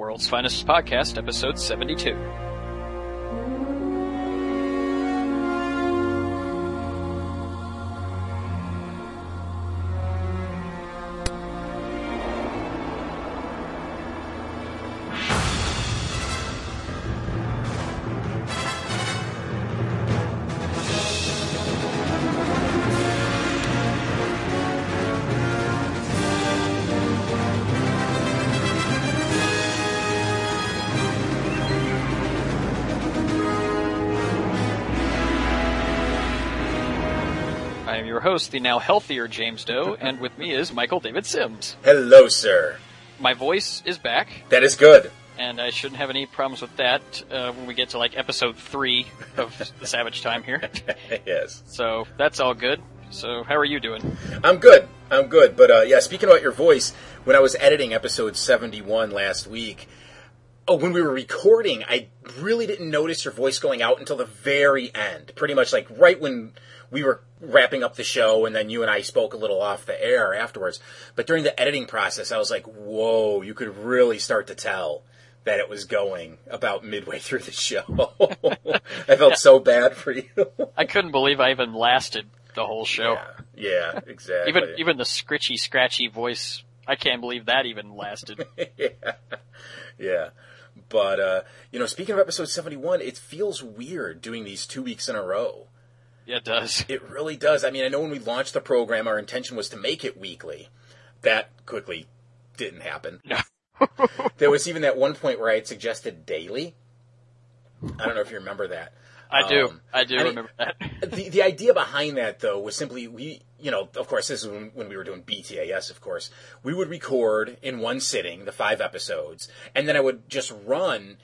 World's Finest Podcast, episode 72. Your host, the now healthier James Doe, and with me is Michael David Sims. Hello, sir. My voice is back, That is good. and I shouldn't have any problems with that uh, when we get to like episode three of the Savage Time here. yes. So that's all good. So how are you doing? I'm good. I'm good. But uh, yeah, speaking about your voice, when I was editing episode 71 last week, oh, when we were recording, I really didn't notice your voice going out until the very end. Pretty much like right when we were wrapping up the show, and then you and I spoke a little off the air afterwards. But during the editing process, I was like, whoa, you could really start to tell that it was going about midway through the show. I felt so bad for you. I couldn't believe I even lasted the whole show. yeah, yeah, exactly. Even even the scritchy, scratchy voice, I can't believe that even lasted. yeah. yeah. But, uh, you know, speaking of episode 71, it feels weird doing these two weeks in a row. Yeah, it does. It really does. I mean, I know when we launched the program, our intention was to make it weekly. That quickly didn't happen. No. There was even that one point where I had suggested daily. I don't know if you remember that. I do. Um, I do I mean- remember that. the the idea behind that though was simply we you know of course this is when, when we were doing BTAS of course we would record in one sitting the five episodes and then I would just run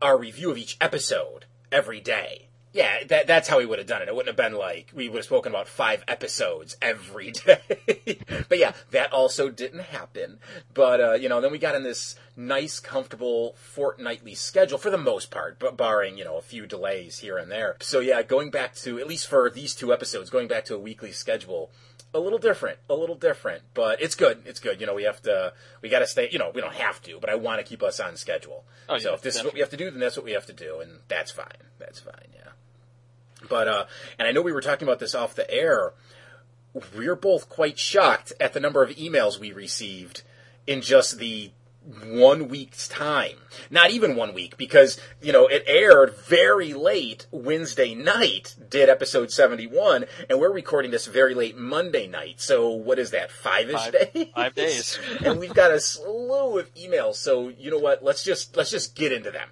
our review of each episode every day. Yeah, that, that's how we would have done it. It wouldn't have been like we would have spoken about five episodes every day. but yeah, that also didn't happen. But uh, you know, then we got in this nice, comfortable fortnightly schedule for the most part, but barring you know a few delays here and there. So yeah, going back to at least for these two episodes, going back to a weekly schedule. A little different, a little different, but it's good. It's good. You know, we have to, we got to stay. You know, we don't have to, but I want to keep us on schedule. Oh, yeah, so if this is what we have to do, then that's what we have to do, and that's fine. That's fine. Yeah. But uh, and I know we were talking about this off the air. We're both quite shocked at the number of emails we received in just the one week's time. Not even one week, because you know it aired very late Wednesday night. Did episode seventy one, and we're recording this very late Monday night. So what is that? Five ish Five- days. five days. and we've got a slew of emails. So you know what? Let's just let's just get into them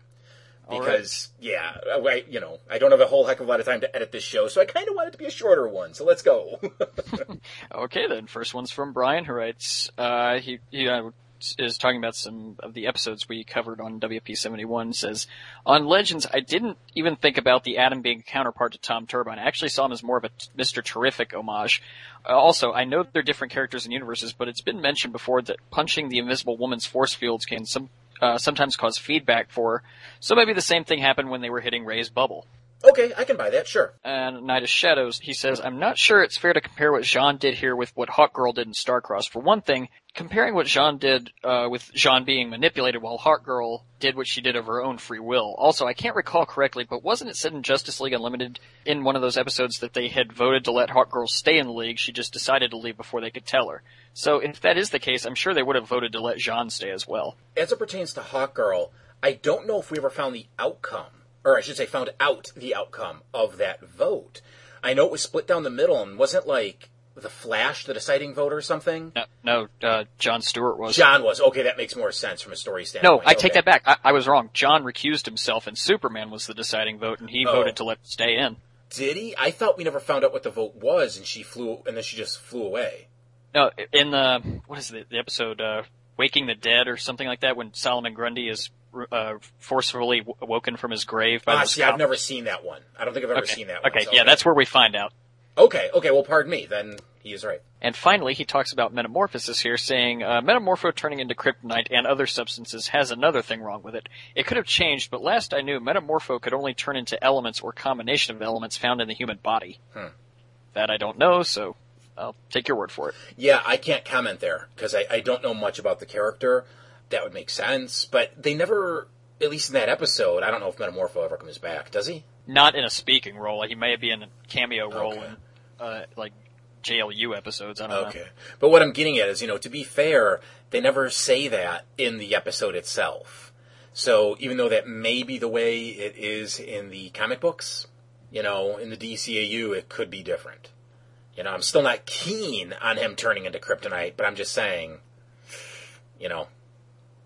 All right. because yeah, I, you know, I don't have a whole heck of a lot of time to edit this show, so I kind of want it to be a shorter one. So let's go. Okay, then. First one's from Brian, who writes, uh, he, he uh, is talking about some of the episodes we covered on WP71, says, On Legends, I didn't even think about the Atom being a counterpart to Tom Turbine. I actually saw him as more of a t- Mr. Terrific homage. Uh, also, I know they're different characters and universes, but it's been mentioned before that punching the Invisible Woman's force fields can some, uh, sometimes cause feedback for. So maybe the same thing happened when they were hitting Ray's bubble okay, I can buy that. Sure. and Night of Shadows, he says, I'm not sure it's fair to compare what Jean did here with what Hawkgirl did in Starcross. For one thing, comparing what Jean did uh, with Jean being manipulated while Hawkgirl did what she did of her own free will. Also, I can't recall correctly, but wasn't it said in Justice League Unlimited in one of those episodes that they had voted to let Hawkgirl stay in the league? She just decided to leave before they could tell her. So if that is the case, I'm sure they would have voted to let Jean stay as well. As it pertains to Hawkgirl, I don't know if we ever found the outcome, or I should say, found out the outcome of that vote. I know it was split down the middle, and wasn't like the Flash the deciding vote or something. No, no uh, John Stewart was. John was okay. That makes more sense from a story standpoint. No. I take okay. that back. I, I was wrong. John recused himself, and Superman was the deciding vote, and he Oh. voted to let stay in. Did he? I thought we never found out what the vote was, and she flew, and then she just flew away. No, in the what is the, the episode uh, "Waking the Dead" or something like that, when Solomon Grundy is uh, forcefully w- awoken from his grave by Ah, see, scout. I've never seen that one. I don't think I've ever okay. seen that one. Okay, so- yeah, that's where we find out. okay. Okay, well, pardon me. Then he is right. And finally, he talks about metamorphosis here, saying uh, metamorpho turning into kryptonite and other substances has another thing wrong with it. It could have changed, but last I knew, metamorpho could only turn into elements or combination of elements found in the human body. Hmm. That I don't know, so I'll take your word for it. Yeah, I can't comment there because I, I don't know much about the character. That would make sense. But they never, at least in that episode, I don't know if Metamorpho ever comes back. Does he? Not in a speaking role. He may be in a cameo role Okay. in uh, like JLU episodes. I don't know. Okay. But what I'm getting at is, you know, to be fair, they never say that in the episode itself. So even though that may be the way it is in the comic books, you know, in the DCAU, it could be different. You know, I'm still not keen on him turning into Kryptonite, but I'm just saying, you know,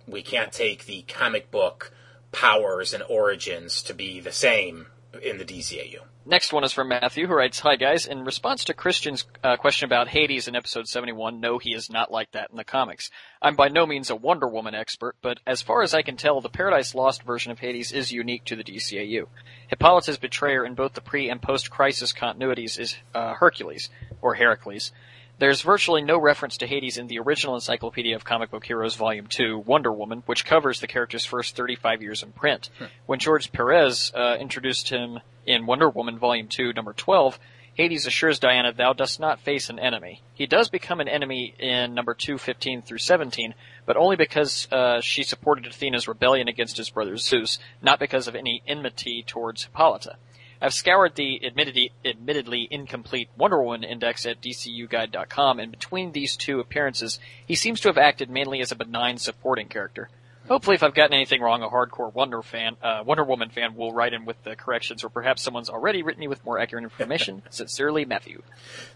we can't take the comic book powers and origins to be the same in the DCAU. Next one is from Matthew, who writes, Hi guys, in response to Christian's uh, question about Hades in episode 71, no, he is not like that in the comics. I'm by no means a Wonder Woman expert, but as far as I can tell, the Paradise Lost version of Hades is unique to the DCAU. Hippolyta's betrayer in both the pre- and post-crisis continuities is uh, Hercules, or Heracles. There's virtually no reference to Hades in the original Encyclopedia of Comic Book Heroes Volume 2, Wonder Woman, which covers the character's first 35 years in print. When George Perez uh, introduced him in Wonder Woman Volume 2, number 12, Hades assures Diana, thou dost not face an enemy. He does become an enemy in number 215 through 17, but only because uh, she supported Athena's rebellion against his brother Zeus, not because of any enmity towards Hippolyta. I've scoured the admittedly, admittedly incomplete Wonder Woman index at DCUguide.com, and between these two appearances, he seems to have acted mainly as a benign supporting character. Hopefully, if I've gotten anything wrong, a hardcore Wonder fan, uh, Wonder Woman fan will write in with the corrections, or perhaps someone's already written me with more accurate information. Sincerely, Matthew.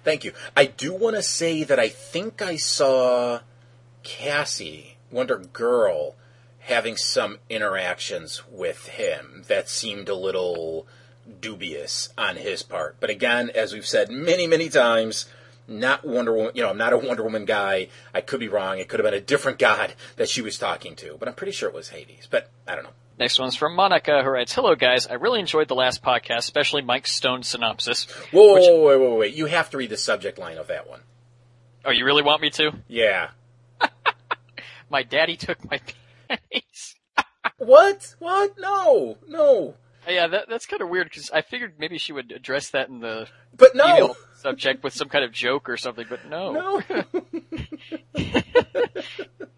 Thank you. I do want to say that I think I saw Cassie, Wonder Girl, having some interactions with him that seemed a little dubious on his part. But again, as we've said many, many times, not Wonder Woman, you know, I'm not a Wonder Woman guy. I could be wrong. It could have been a different god that she was talking to, but I'm pretty sure it was Hades. But I don't know. Next one's from Monica, who writes, Hello guys, I really enjoyed the last podcast, especially Mike Stone's synopsis. Whoa, Which- whoa, whoa, wait, wait. You have to read the subject line of that one. Oh, you really want me to? Yeah. My daddy took my panties. What? What? No, no. Yeah, that, that's kind of weird because I figured maybe she would address that in the But no. email subject with some kind of joke or something, but no. No.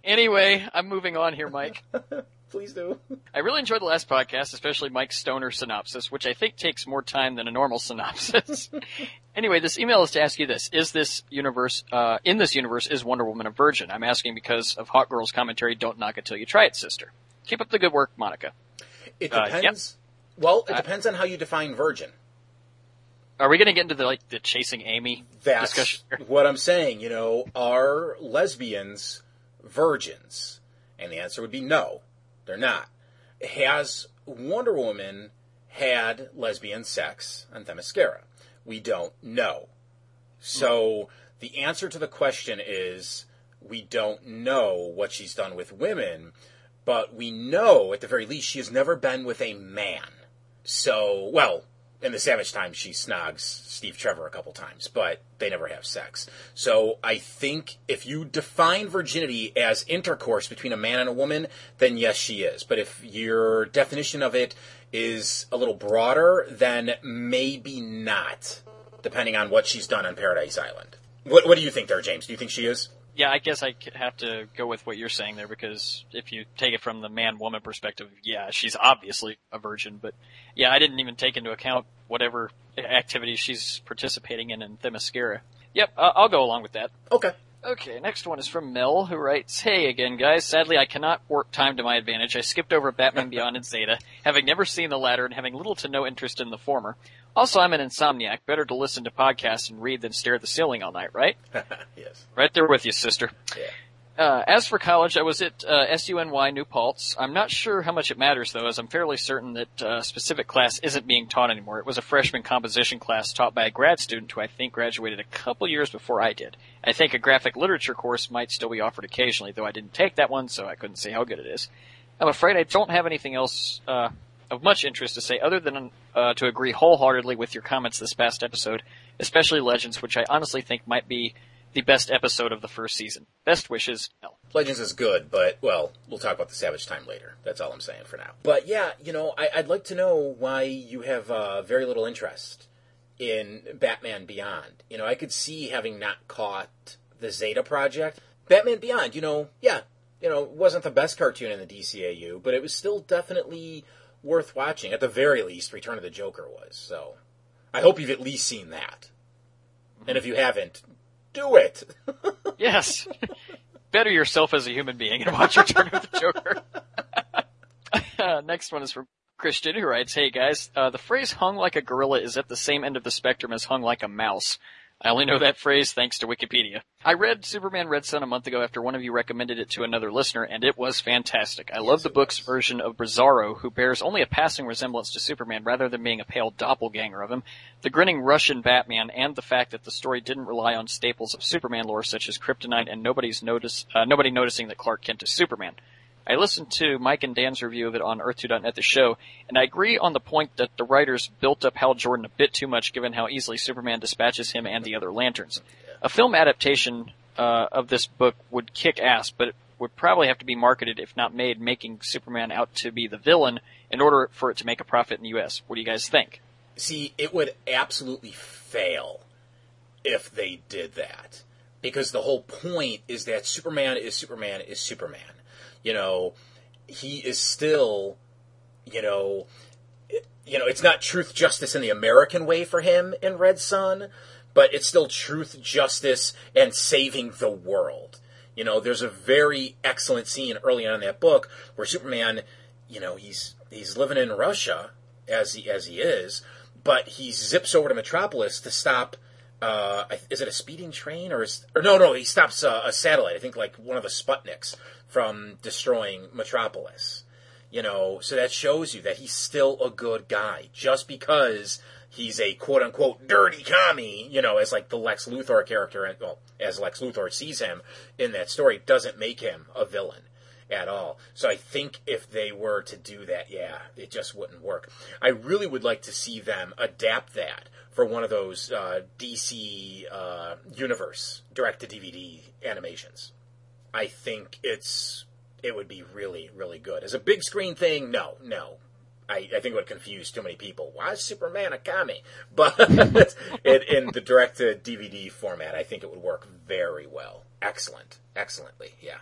Anyway, I'm moving on here, Mike. Please do. I really enjoyed the last podcast, especially Mike's stoner synopsis, which I think takes more time than a normal synopsis. anyway, this email is to ask you this. Is this universe, uh, in this universe, is Wonder Woman a virgin? I'm asking because of Hawkgirl's commentary, don't knock it till you try it, sister. Keep up the good work, Monica. It Uh, depends. Well, it Uh, depends on how you define virgin. Are we gonna get into the, like, the chasing Amy That's discussion here? what I'm saying. You know, are lesbians virgins? And the answer would be no, they're not. Has Wonder Woman had lesbian sex on Themyscira? We don't know. So the answer to the question is we don't know what she's done with women, but we know at the very least she has never been with a man. So, well, in the Savage Times, she snogs Steve Trevor a couple times, but they never have sex. So I think if you define virginity as intercourse between a man and a woman, then yes, she is. But if your definition of it is a little broader, then maybe not, depending on what she's done on Paradise Island. What, what do you think there, James? Do you think she is? Yeah, I guess I have to go with what you're saying there because if you take it from the man-woman perspective, yeah, she's obviously a virgin. But yeah, I didn't even take into account whatever activities she's participating in in Themyscira. Yep, I'll go along with that. Okay. Okay, next one is from Mel, who writes, Hey again, guys. Sadly, I cannot work time to my advantage. I skipped over Batman Beyond and Zeta, having never seen the latter and having little to no interest in the former. Also, I'm an insomniac. Better to listen to podcasts and read than stare at the ceiling all night, right? yes. Right there with you, sister. Yeah. Uh, as for college, I was at uh, SUNY New Paltz. I'm not sure how much it matters, though, as I'm fairly certain that uh, specific class isn't being taught anymore. It was a freshman composition class taught by a grad student who I think graduated a couple years before I did. I think a graphic literature course might still be offered occasionally, though I didn't take that one, so I couldn't say how good it is. I'm afraid I don't have anything else uh, of much interest to say other than uh, to agree wholeheartedly with your comments this past episode, especially Legends, which I honestly think might be the best episode of the first season. Best wishes, Mel. Legends is good, but well, we'll talk about the Savage Time later. That's all I'm saying for now. But yeah, you know, I, I'd like to know why you have uh, very little interest in Batman Beyond. You know, I could see having not caught the Zeta project. Batman Beyond, you know, yeah, You know, wasn't the best cartoon in the DCAU, but it was still definitely worth watching. At the very least, Return of the Joker was. So, I hope you've at least seen that. And if you haven't, do it. yes. Better yourself as a human being and watch Return of the Joker. uh, next one is from Christian who writes, Hey guys, uh, the phrase hung like a gorilla is at the same end of the spectrum as hung like a mouse. I only know that phrase thanks to Wikipedia. I read Superman Red Sun a month ago after one of you recommended it to another listener, and it was fantastic. I love the book's version of Bizarro, who bears only a passing resemblance to Superman rather than being a pale doppelganger of him, the grinning Russian Batman, and the fact that the story didn't rely on staples of Superman lore such as kryptonite and nobody's notice, uh, nobody noticing that Clark Kent is Superman. I listened to Mike and Dan's review of it on Earth2.net, the show, and I agree on the point that the writers built up Hal Jordan a bit too much given how easily Superman dispatches him and the other Lanterns. A film adaptation uh, of this book would kick ass, but it would probably have to be marketed, if not made, making Superman out to be the villain in order for it to make a profit in the U.S. What do you guys think? See, it would absolutely fail if they did that. Because the whole point is that Superman is Superman is Superman you know, he is still, you know, you know, it's not truth, justice in the American way for him in Red Sun, but it's still truth, justice, and saving the world. You know, there's a very excellent scene early on in that book where Superman, you know, he's he's living in Russia as he as he is, but he zips over to Metropolis to stop. Uh, is it a speeding train or is, or no no he stops a, a satellite I think like one of the Sputniks from destroying Metropolis. You know, so that shows you that he's still a good guy. Just because he's a quote unquote dirty commie, you know, as like the Lex Luthor character, well, as Lex Luthor sees him in that story, doesn't make him a villain at all. So I think if they were to do that, yeah, it just wouldn't work. I really would like to see them adapt that for one of those uh, DC uh, universe direct to DVD animations. I think it's it would be really really good as a big screen thing. No, no. I, I think it would confuse too many people. Why is Superman a commie? But it, in the direct to DVD format, I think it would work very well. Excellent, excellently. Yeah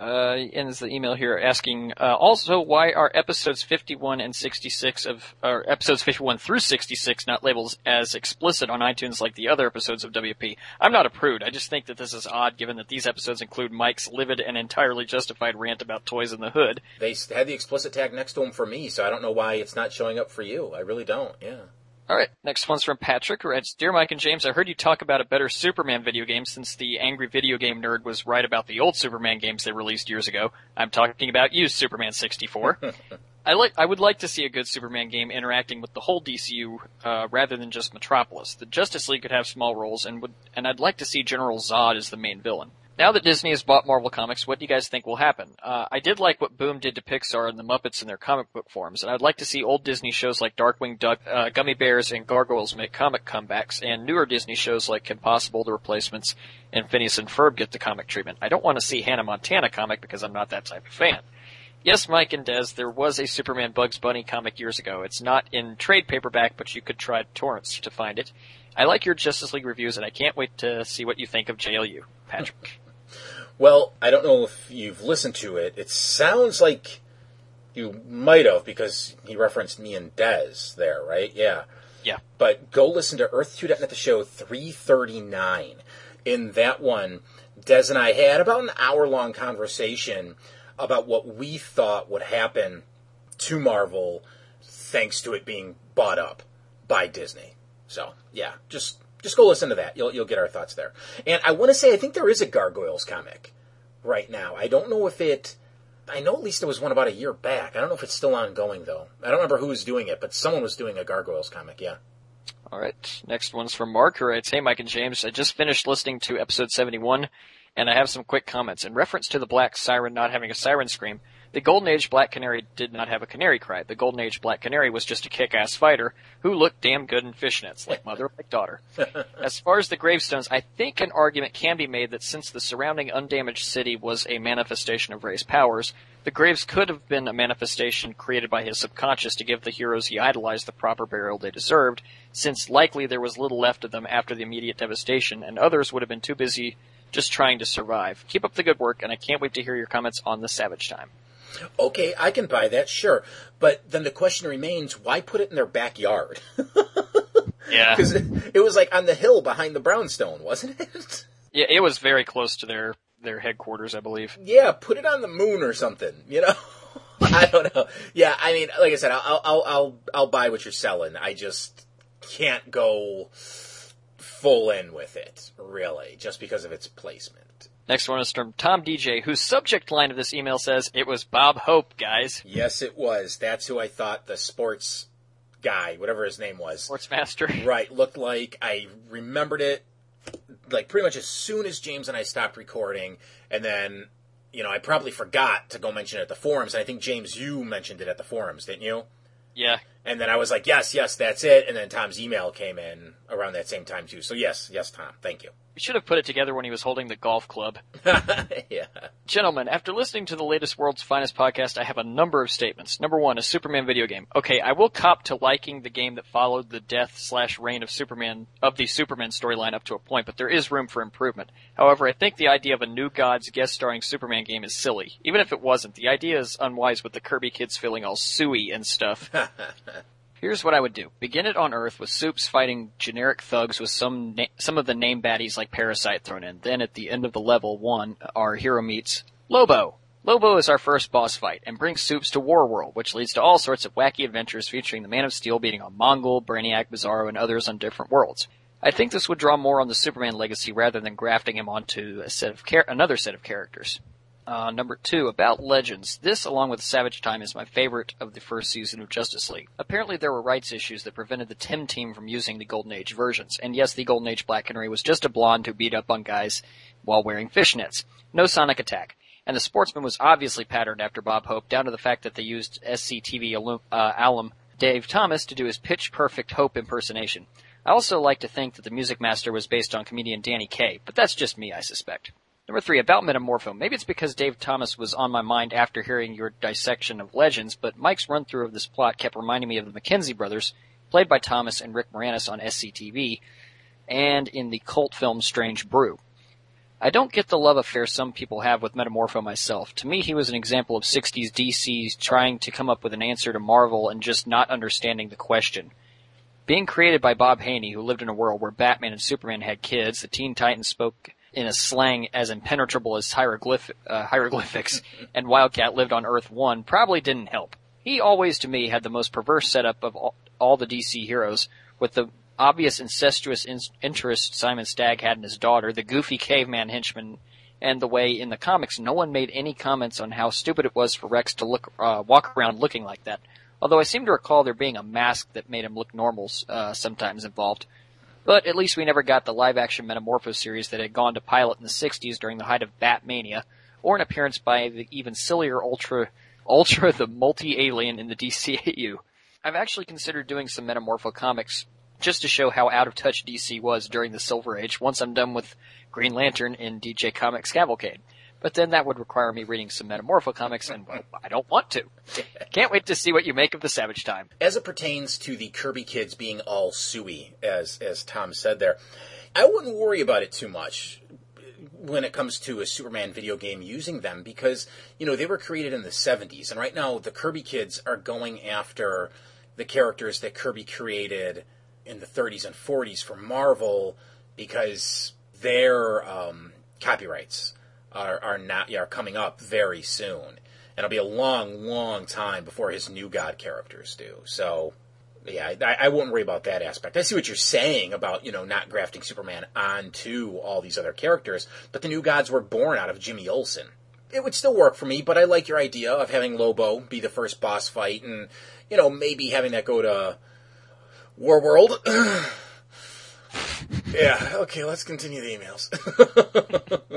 uh, ends the email here asking uh, also why are episodes 51 and 66 of or episodes 51 through 66 not labeled as explicit on iTunes like the other episodes of WP. I'm not a prude. I just think that this is odd given that these episodes include Mike's livid and entirely justified rant about toys in the hood. They had the explicit tag next to them for me, so I don't know why it's not showing up for you. I really don't. Yeah. All right, next one's from Patrick, who writes, Dear Mike and James, I heard you talk about a better Superman video game since the angry video game nerd was right about the old Superman games they released years ago. I'm talking about you, Superman 64. I like, I would like to see a good Superman game interacting with the whole DCU, uh, rather than just Metropolis. The Justice League could have small roles and would, and I'd like to see General Zod as the main villain. Now that Disney has bought Marvel Comics, what do you guys think will happen? Uh, I did like what Boom did to Pixar and the Muppets in their comic book forms, and I'd like to see old Disney shows like Darkwing Duck, uh, Gummi Bears, and Gargoyles make comic comebacks, and newer Disney shows like Kim Possible, The Replacements, and Phineas and Ferb get the comic treatment. I don't want to see Hannah Montana comic because I'm not that type of fan. Yes, Mike and Dez, there was a Superman Bugs Bunny comic years ago. It's not in trade paperback, but you could try torrents to find it. I like your Justice League reviews, and I can't wait to see what you think of JLU. Patrick. Well, I don't know if you've listened to it. It sounds like you might have because he referenced me and Dez there, right? Yeah. Yeah. But go listen to Earth 2.net the show 339. In that one, Dez and I had about an hour long conversation about what we thought would happen to Marvel thanks to it being bought up by Disney. So, yeah, just just go listen to that. You'll you'll get our thoughts there. And I want to say I think there is a Gargoyles comic right now. I don't know if it. I know at least there was one about a year back. I don't know if it's still ongoing though. I don't remember who was doing it, but someone was doing a Gargoyles comic. Yeah. All right. Next one's from Mark, who writes, "Hey, Mike and James, I just finished listening to episode 71, and I have some quick comments in reference to the Black Siren not having a siren scream." The Golden Age Black Canary did not have a canary cry. The Golden Age Black Canary was just a kick-ass fighter who looked damn good in fishnets, like mother, like daughter. as far as the gravestones, I think an argument can be made that since the surrounding undamaged city was a manifestation of Ray's powers, the graves could have been a manifestation created by his subconscious to give the heroes he idolized the proper burial they deserved, since likely there was little left of them after the immediate devastation, and others would have been too busy just trying to survive. Keep up the good work, and I can't wait to hear your comments on the Savage Time. Okay, I can buy that, sure. But then the question remains, why put it in their backyard? Yeah. Because it, it was like on the hill behind the brownstone, wasn't it? Yeah, it was very close to their, their headquarters, I believe. Yeah, put it on the moon or something, you know? I don't know. Yeah, I mean, like I said, I'll, I'll, I'll, I'll buy what you're selling. I just can't go full in with it, really, just because of its placement. Next one is from Tom DJ, whose subject line of this email says, it was Bob Hope, guys. Yes, it was. That's who I thought the sports guy, whatever his name was, Sportsmaster. right, looked like. I remembered it like pretty much as soon as James and I stopped recording, and then you know I probably forgot to go mention it at the forums. And I think James, you mentioned it at the forums, didn't you? Yeah. And then I was like, yes, yes, that's it. And then Tom's email came in around that same time too. So yes, yes, Tom, thank you. We should have put it together when he was holding the golf club. yeah. Gentlemen, after listening to the latest World's Finest podcast, I have a number of statements. Number one, a Superman video game. Okay, I will cop to liking the game that followed the death slash reign of Superman, of the Superman storyline up to a point, but there is room for improvement. However, I think the idea of a new Gods guest starring Superman game is silly. Even if it wasn't, the idea is unwise with the Kirby kids feeling all suey and stuff. Here's what I would do. Begin it on Earth with Soups fighting generic thugs with some na- some of the name baddies like Parasite thrown in. Then at the end of the level one, our hero meets Lobo. Lobo is our first boss fight and brings Soups to War World, which leads to all sorts of wacky adventures featuring the Man of Steel beating on Mongul, Brainiac, Bizarro, and others on different worlds. I think this would draw more on the Superman legacy rather than grafting him onto a set of char- another set of characters. Uh, number two, about Legends. This, along with Savage Time, is my favorite of the first season of Justice League. Apparently there were rights issues that prevented the Timm team from using the Golden Age versions. And yes, the Golden Age Black Canary was just a blonde who beat up on guys while wearing fishnets. No sonic attack. And the sportsman was obviously patterned after Bob Hope, down to the fact that they used SCTV alum, uh, alum Dave Thomas to do his pitch perfect Hope impersonation. I also like to think that the Music Master was based on comedian Danny Kaye, but that's just me, I suspect. Number three, about Metamorpho. Maybe it's because Dave Thomas was on my mind after hearing your dissection of Legends, but Mike's run through of this plot kept reminding me of the McKenzie brothers, played by Thomas and Rick Moranis on SCTV, and in the cult film Strange Brew. I don't get the love affair some people have with Metamorpho myself. To me, he was an example of 60s DC trying to come up with an answer to Marvel and just not understanding the question. Being created by Bob Haney, who lived in a world where Batman and Superman had kids, the Teen Titans spoke in a slang as impenetrable as hieroglyph- uh, hieroglyphics, and Wildcat lived on Earth 1 probably didn't help. He always, to me, had the most perverse setup of all, all the DC heroes, with the obvious incestuous in- interest Simon Stagg had in his daughter, the goofy caveman henchman, and the way in the comics no one made any comments on how stupid it was for Rex to look uh, walk around looking like that. Although I seem to recall there being a mask that made him look normal uh, sometimes involved. But at least we never got the live action Metamorpho series that had gone to pilot in the 60s during the height of Batmania, or an appearance by the even sillier Ultra, Ultra the multi-alien in the DCAU. I've actually considered doing some Metamorpho comics just to show how out of touch DC was during the Silver Age once I'm done with Green Lantern in DJ Comics Cavalcade. But then that would require me reading some Metamorpho comics, and well, I don't want to. Can't wait to see what you make of the Savage Time. As it pertains to the Kirby kids being all suey, as as Tom said there, I wouldn't worry about it too much when it comes to a Superman video game using them because you know they were created in the 70s, and right now the Kirby kids are going after the characters that Kirby created in the 30s and 40s for Marvel because their um, copyrights are are not are coming up very soon. And it'll be a long, long time before his new God characters do. So, yeah, I, I wouldn't worry about that aspect. I see what you're saying about, you know, not grafting Superman onto all these other characters, but the new gods were born out of Jimmy Olsen. It would still work for me, but I like your idea of having Lobo be the first boss fight and, you know, maybe having that go to War World. yeah, okay, let's continue the emails.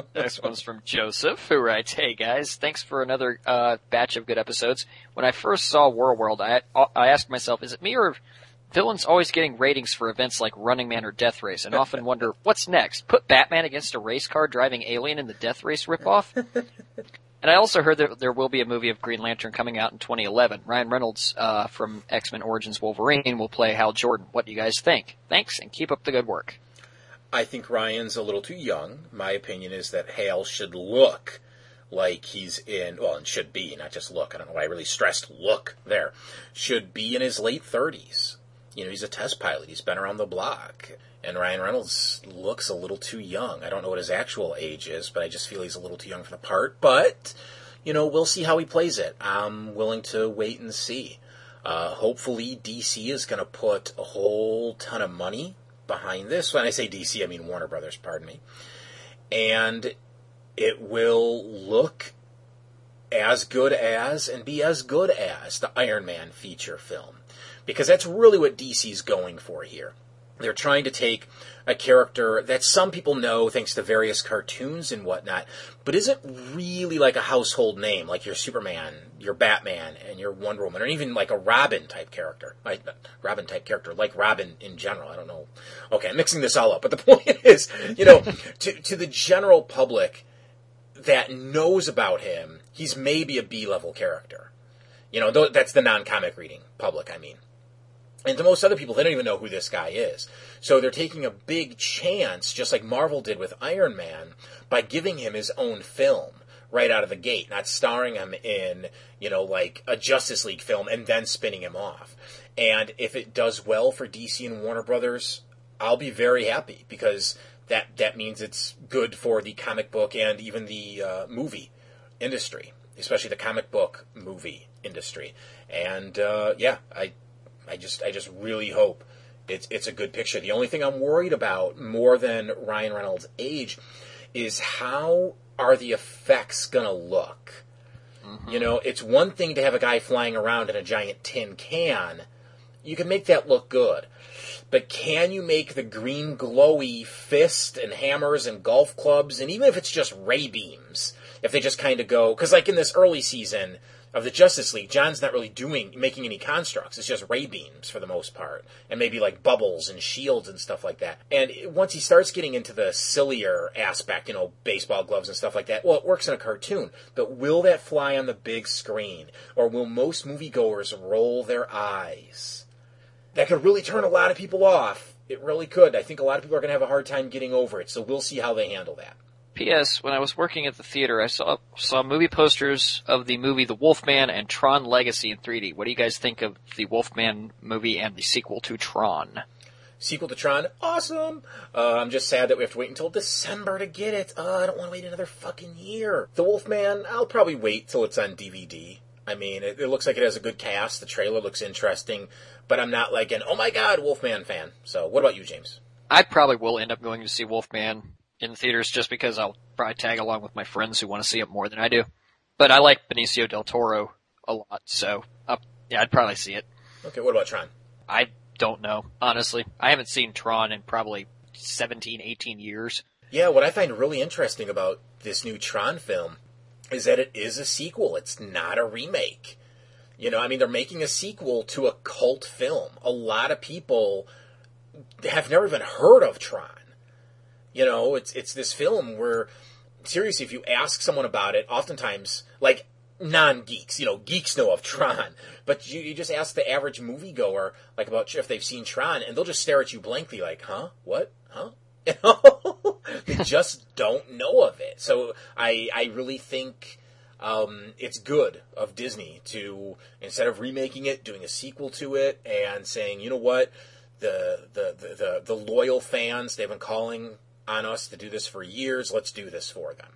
Next one's from Joseph, who writes, Hey guys, thanks for another uh, batch of good episodes. When I first saw War World, I, I asked myself, is it me or villains always getting ratings for events like Running Man or Death Race, and often wonder, what's next? Put Batman against a race car driving alien in the Death Race ripoff? And I also heard that there will be a movie of Green Lantern coming out in 2011. Ryan Reynolds uh, from X Men Origins Wolverine will play Hal Jordan. What do you guys think? Thanks, and keep up the good work. I think Ryan's a little too young. My opinion is that Hal should look like he's in, well, and should be, not just look. I don't know why I really stressed look there. Should be in his late 30s. You know, he's a test pilot. He's been around the block. And Ryan Reynolds looks a little too young. I don't know what his actual age is, but I just feel he's a little too young for the part. But, you know, we'll see how he plays it. I'm willing to wait and see. Uh, hopefully, DC is going to put a whole ton of money behind this. When I say DC, I mean Warner Brothers, pardon me. And it will look as good as and be as good as the Iron Man feature film. Because that's really what DC's going for here. They're trying to take a character that some people know thanks to various cartoons and whatnot, but isn't really like a household name, like your Superman, your Batman, and your Wonder Woman, or even like a Robin type character. Like Robin type character, like Robin in general. I don't know. Okay, I'm mixing this all up, but the point is, you know, to, to the general public that knows about him, he's maybe a B level character. You know, that's the non comic reading public, I mean. And to most other people, they don't even know who this guy is. So they're taking a big chance, just like Marvel did with Iron Man, by giving him his own film right out of the gate, not starring him in, you know, like a Justice League film and then spinning him off. And if it does well for DC and Warner Brothers, I'll be very happy because that that means it's good for the comic book and even the uh, movie industry, especially the comic book movie industry. And uh, yeah, I I just I just really hope it's it's a good picture. The only thing I'm worried about more than Ryan Reynolds' age is how are the effects gonna look. Mm-hmm. You know, it's one thing to have a guy flying around in a giant tin can. You can make that look good. But can you make the green glowy fist and hammers and golf clubs, and even if it's just ray beams, if they just kind of go, because like in this early season, of the Justice League, John's not really doing making any constructs. It's just ray beams for the most part, and maybe like bubbles and shields and stuff like that. And once he starts getting into the sillier aspect, you know, baseball gloves and stuff like that, well, it works in a cartoon. But will that fly on the big screen, or will most moviegoers roll their eyes? That could really turn a lot of people off. It really could. I think a lot of people are going to have a hard time getting over it. So we'll see how they handle that. P.S. When I was working at the theater, I saw saw movie posters of the movie The Wolfman and Tron Legacy in 3D. What do you guys think of the Wolfman movie and the sequel to Tron? Sequel to Tron, awesome. Uh, I'm just sad that we have to wait until December to get it. Uh, I don't want to wait another fucking year. The Wolfman, I'll probably wait till it's on DVD. I mean, it, it looks like it has a good cast. The trailer looks interesting, but I'm not like an oh my god Wolfman fan. So, what about you, James? I probably will end up going to see Wolfman in theaters just because I'll probably tag along with my friends who want to see it more than I do. But I like Benicio del Toro a lot, so uh, yeah, I'd probably see it. Okay, what about Tron? I don't know, honestly. I haven't seen Tron in probably 17, 18 years. Yeah, what I find really interesting about this new Tron film is that it is a sequel. It's not a remake. You know, I mean, they're making a sequel to a cult film. A lot of people have never even heard of Tron. You know, it's it's this film where seriously, if you ask someone about it, oftentimes like non geeks, you know, geeks know of Tron, but you, you just ask the average moviegoer like about if they've seen Tron, and they'll just stare at you blankly, like, huh, what, huh? You know, they just don't know of it. So I I really think. Um, it's good of Disney to instead of remaking it, doing a sequel to it, and saying, you know what, the the the the, the loyal fans they've been calling on us to do this for years. Let's do this for them.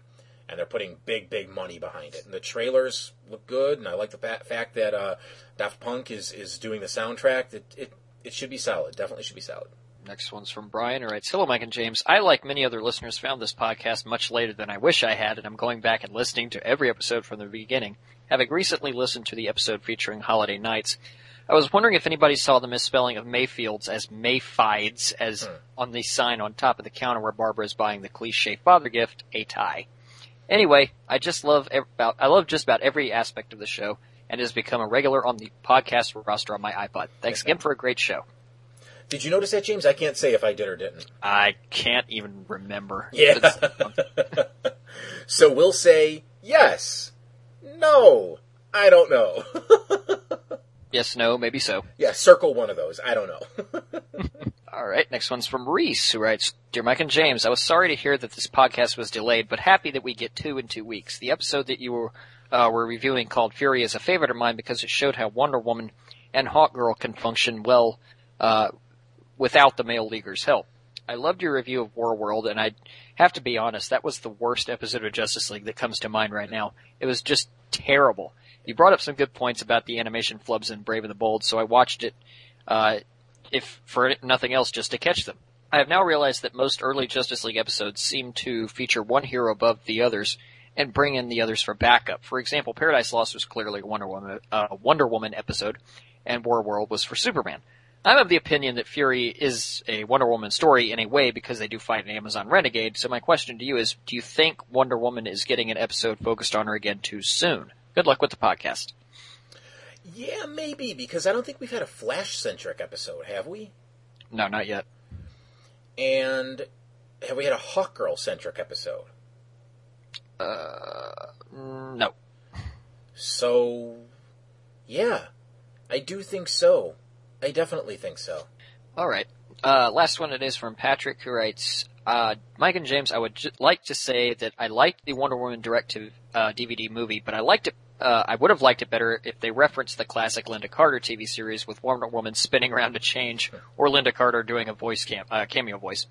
And they're putting big, big money behind it. And the trailers look good, and I like the fact that uh, Daft Punk is, is doing the soundtrack. It, it, it should be solid. Definitely should be solid. Next one's from Brian, who writes, Hello, Mike and James. I, like many other listeners, found this podcast much later than I wish I had, and I'm going back and listening to every episode from the beginning. Having recently listened to the episode featuring Holiday Nights, I was wondering if anybody saw the misspelling of Mayfields as Mayfides, as hmm. on the sign on top of the counter where Barbara is buying the cliche father gift, a tie. Anyway, I just love about I love just about every aspect of the show, and has become a regular on the podcast roster on my iPod. Thanks again for a great show. Did you notice that, James? I can't say if I did or didn't. I can't even remember. Yeah. so we'll say yes, no, I don't know. Yes, no, maybe so. Yeah, circle one of those. I don't know. All right, next one's from Reese, who writes, Dear Mike and James, I was sorry to hear that this podcast was delayed, but happy that we get two in two weeks. The episode that you were, uh, were reviewing called Fury is a favorite of mine because it showed how Wonder Woman and Hawkgirl can function well, uh, without the male leaguer's help. I loved your review of War World, and I have to be honest, that was the worst episode of Justice League that comes to mind right now. It was just terrible. You brought up some good points about the animation flubs in Brave and the Bold, so I watched it, uh, if for nothing else, just to catch them. I have now realized that most early Justice League episodes seem to feature one hero above the others and bring in the others for backup. For example, Paradise Lost was clearly a Wonder Woman, uh, Wonder Woman episode, and War World was for Superman. I'm of the opinion that Fury is a Wonder Woman story in a way because they do fight an Amazon Renegade. So my question to you is, do you think Wonder Woman is getting an episode focused on her again too soon? Good luck with the podcast. Yeah, maybe because I don't think we've had a Flash centric episode, have we? No, not yet. And have we had a Hawkgirl centric episode? Uh, no. So, yeah, I do think so. I definitely think so. All right. Uh, last one it is from Patrick who writes, uh, Mike and James, I would j- like to say that I liked the Wonder Woman direct to uh, DVD movie, but I liked it. Uh, I would have liked it better if they referenced the classic Lynda Carter TV series with Wonder Woman spinning around to change, or Lynda Carter doing a voice cam- uh, cameo voice.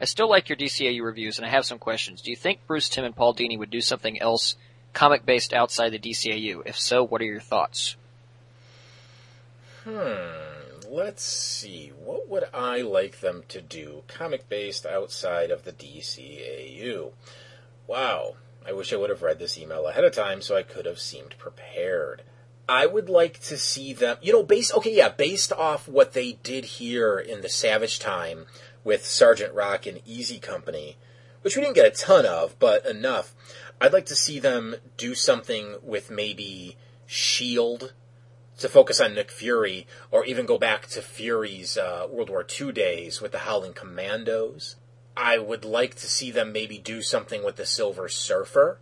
I still like your DCAU reviews, and I have some questions. Do you think Bruce Timm and Paul Dini would do something else comic based outside the DCAU? If so, what are your thoughts? Hmm. Let's see. What would I like them to do comic based outside of the DCAU? Wow. I wish I would have read this email ahead of time so I could have seemed prepared. I would like to see them, you know, based, okay, yeah, based off what they did here in the Savage Time with Sergeant Rock and Easy Company, which we didn't get a ton of, but enough. I'd like to see them do something with maybe Shield to focus on Nick Fury, or even go back to Fury's uh, World War II days with the Howling Commandos. I would like to see them maybe do something with the Silver Surfer,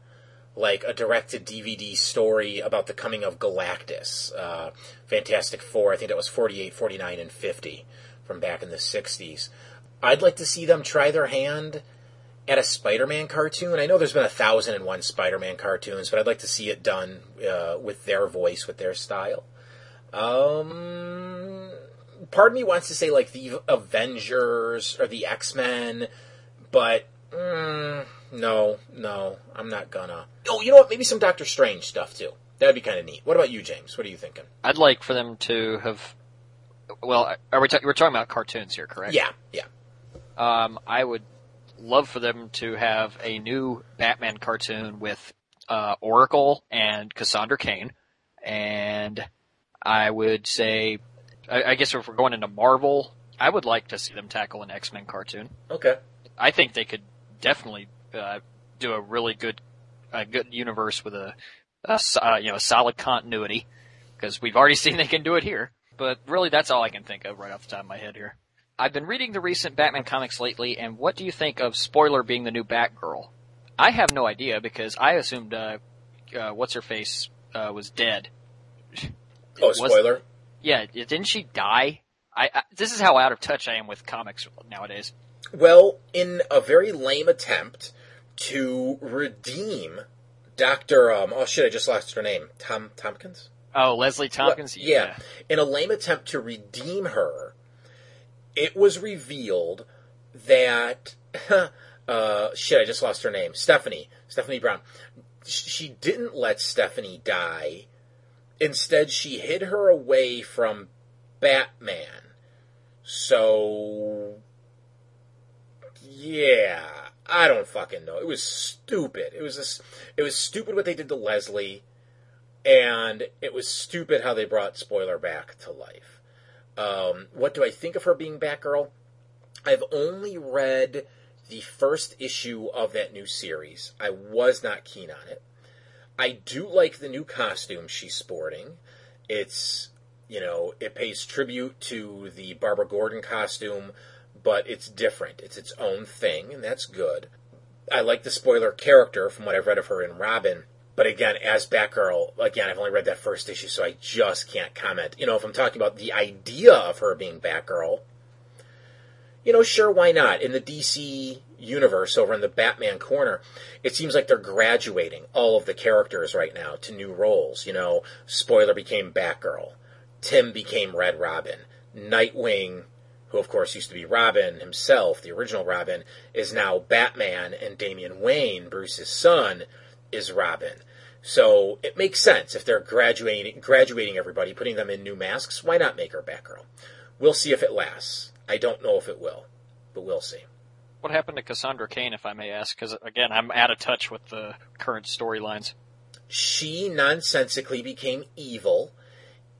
like a directed DVD story about the coming of Galactus, uh, Fantastic Four. I think that was 48, 49, and 50 from back in the 60s. I'd like to see them try their hand at a Spider-Man cartoon. I know there's been a thousand and one Spider-Man cartoons, but I'd like to see it done uh, with their voice, with their style. Um, part of me wants to say like the Avengers or the X Men, but mm, no, no, I'm not gonna. Oh, you know what? Maybe some Doctor Strange stuff too. That'd be kind of neat. What about you, James? What are you thinking? I'd like for them to have. Well, are we ta- we're talking about cartoons here, correct? Yeah, yeah. Um, I would love for them to have a new Batman cartoon with uh, Oracle and Cassandra Cain, and I would say, I, I guess if we're going into Marvel, I would like to see them tackle an X Men cartoon. Okay. I think they could definitely uh, do a really good, a good universe with a, a uh, you know, a solid continuity because we've already seen they can do it here. But really, that's all I can think of right off the top of my head here. I've been reading the recent Batman comics lately, and what do you think of Spoiler being the new Batgirl? I have no idea because I assumed uh, uh, what's her face uh, was dead. Oh, spoiler. Yeah, didn't she die? I, I this is how out of touch I am with comics nowadays. Well, in a very lame attempt to redeem Doctor, um, oh shit, I just lost her name. Tom Tompkins. Oh, Leslie Tompkins. yeah. In a lame attempt to redeem her, it was revealed that uh, shit. I just lost her name. Stephanie. Stephanie Brown. She didn't let Stephanie die. Instead, she hid her away from Batman. So, yeah, I don't fucking know. It was stupid. It was just, it was stupid what they did to Leslie, and it was stupid how they brought Spoiler back to life. Um, what do I think of her being Batgirl? I've only read the first issue of that new series. I was not keen on it. I do like the new costume she's sporting. It's, you know, it pays tribute to the Barbara Gordon costume, but it's different. It's its own thing, and that's good. I like the spoiler character from what I've read of her in Robin. But again, as Batgirl, again, I've only read that first issue, so I just can't comment. You know, if I'm talking about the idea of her being Batgirl, you know, sure, why not? In the DC universe over in the Batman corner, it seems like they're graduating all of the characters right now to new roles. You know, Spoiler became Batgirl, Tim became Red Robin, Nightwing, who of course used to be Robin himself, the original Robin, is now Batman, and Damian Wayne, Bruce's son, is Robin. So it makes sense if they're graduating graduating everybody, putting them in new masks. Why not make her Batgirl? We'll see if it lasts. I don't know if it will, but we'll see. What happened to Cassandra Cain, if I may ask? Because again, I'm out of touch with the current storylines. She nonsensically became evil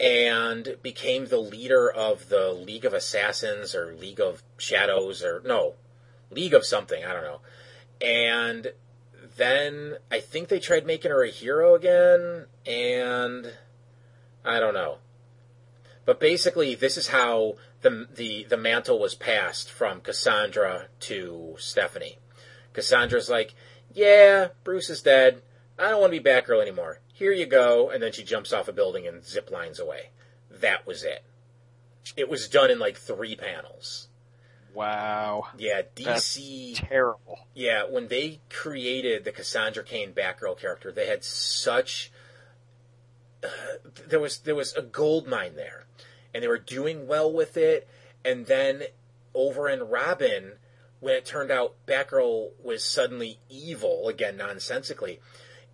and became the leader of the League of Assassins or League of Shadows or no, League of something, I don't know. And then I think they tried making her a hero again and I don't know. But basically this is how the the the mantle was passed from Cassandra to Stephanie. Cassandra's like, "Yeah, Bruce is dead. I don't want to be Batgirl anymore. Here you go." And then she jumps off a building and zip lines away. That was it. It was done in like three panels. Wow. Yeah, DC. That's terrible. Yeah, when they created the Cassandra Cain Batgirl character, they had such. Uh, there was there was a gold mine there and they were doing well with it. And then over in Robin, when it turned out Batgirl was suddenly evil again, nonsensically,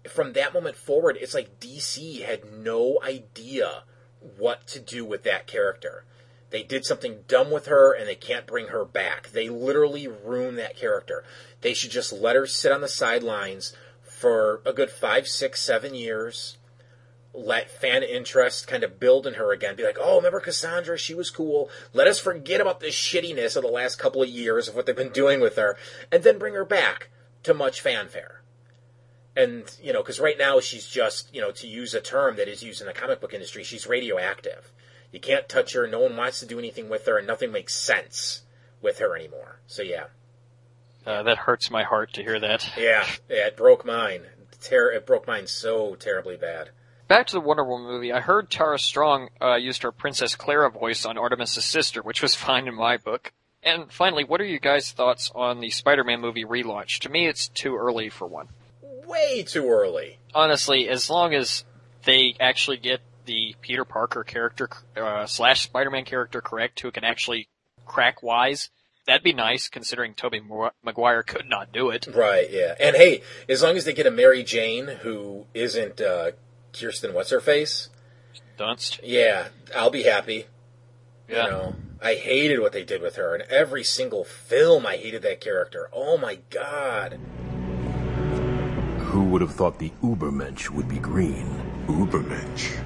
from that moment forward, it's like DC had no idea what to do with that character. They did something dumb with her and they can't bring her back. They literally ruined that character. They should just let her sit on the sidelines for a good five, six, seven years let fan interest kind of build in her again. Be like, oh, remember Cassandra? She was cool. Let us forget about the shittiness of the last couple of years of what they've been doing with her, and then bring her back to much fanfare. And, you know, because right now she's just, you know, to use a term that is used in the comic book industry, she's radioactive. You can't touch her, no one wants to do anything with her, and nothing makes sense with her anymore. So, yeah. Uh, that hurts my heart to hear that. Yeah, yeah it broke mine. Ter- it broke mine so terribly bad back to the Wonder Woman movie, I heard Tara Strong uh, used her Princess Clara voice on Artemis's sister, which was fine in my book. And finally, what are you guys' thoughts on the Spider-Man movie relaunch? To me, it's too early for one. Way too early. Honestly, as long as they actually get the Peter Parker character uh, slash Spider-Man character correct, who can actually crack wise, that'd be nice. Considering Tobey Maguire could not do it. Right. Yeah. And hey, as long as they get a Mary Jane who isn't uh, Kirsten, what's her face? Dunst. Yeah, I'll be happy. Yeah. You know, I hated what they did with her. In every single film, I hated that character. Oh my god. Who would have thought the Ubermensch would be green? Ubermensch?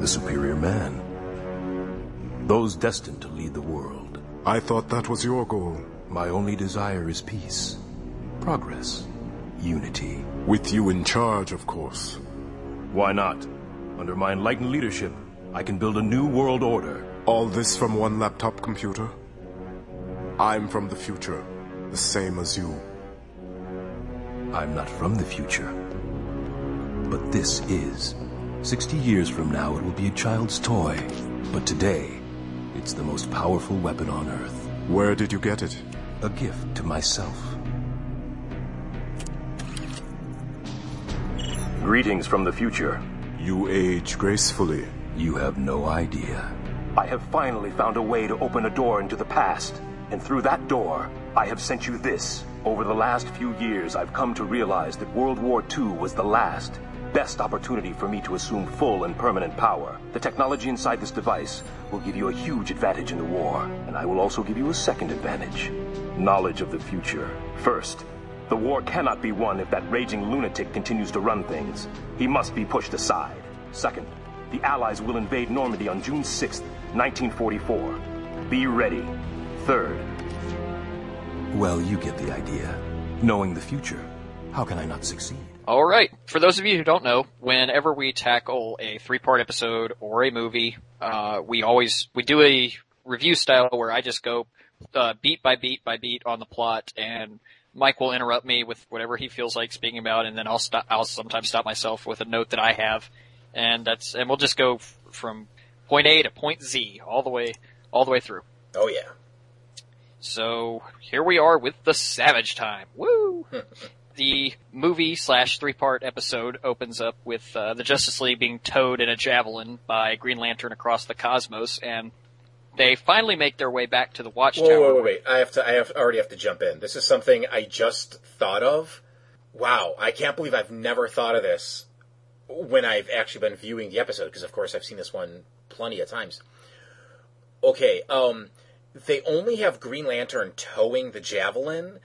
The superior man. Those destined to lead the world. I thought that was your goal. My only desire is peace, progress, unity. With you in charge, of course. Why not? Under my enlightened leadership, I can build a new world order. All this from one laptop computer? I'm from the future, the same as you. I'm not from the future. But this is. Sixty years from now, it will be a child's toy. But today, it's the most powerful weapon on Earth. Where did you get it? A gift to myself. Greetings from the future. You age gracefully. You have no idea. I have finally found a way to open a door into the past. And through that door, I have sent you this. Over the last few years, I've come to realize that World War II was the last, best opportunity for me to assume full and permanent power. The technology inside this device will give you a huge advantage in the war, and I will also give you a second advantage. Knowledge of the future. First, the war cannot be won if that raging lunatic continues to run things. He must be pushed aside. Second, the Allies will invade Normandy on June 6th, 1944. Be ready. Third. Well, you get the idea. Knowing the future, how can I not succeed? All right. For those of you who don't know, whenever we tackle a three-part episode or a movie, uh, we always we do a review style where I just go uh, beat by beat by beat on the plot and Mike will interrupt me with whatever he feels like speaking about, and then I'll stop. I'll sometimes stop myself with a note that I have, and that's and we'll just go f- from point A to point Z all the way all the way through. Oh yeah. So here we are with the Savage Time. Woo! the movie slash three part episode opens up with uh, the Justice League being towed in a javelin by Green Lantern across the cosmos, and they finally make their way back to the Watchtower. Whoa, wait, wait, wait! I have to. I have already have to jump in. This is something I just thought of. Wow, I can't believe I've never thought of this when I've actually been viewing the episode because, of course, I've seen this one plenty of times. Okay, um, they only have Green Lantern towing the javelin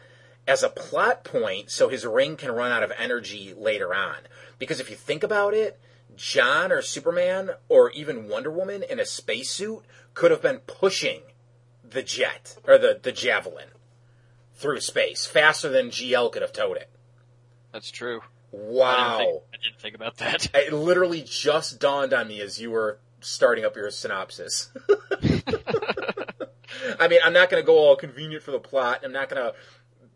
as a plot point so his ring can run out of energy later on. Because if you think about it, John or Superman or even Wonder Woman in a spacesuit could have been pushing the jet or the, the javelin through space faster than GL could have towed it. That's true. Wow. I didn't, think, I didn't think about that. It literally just dawned on me as you were starting up your synopsis. I mean, I'm not going to go all convenient for the plot. I'm not going to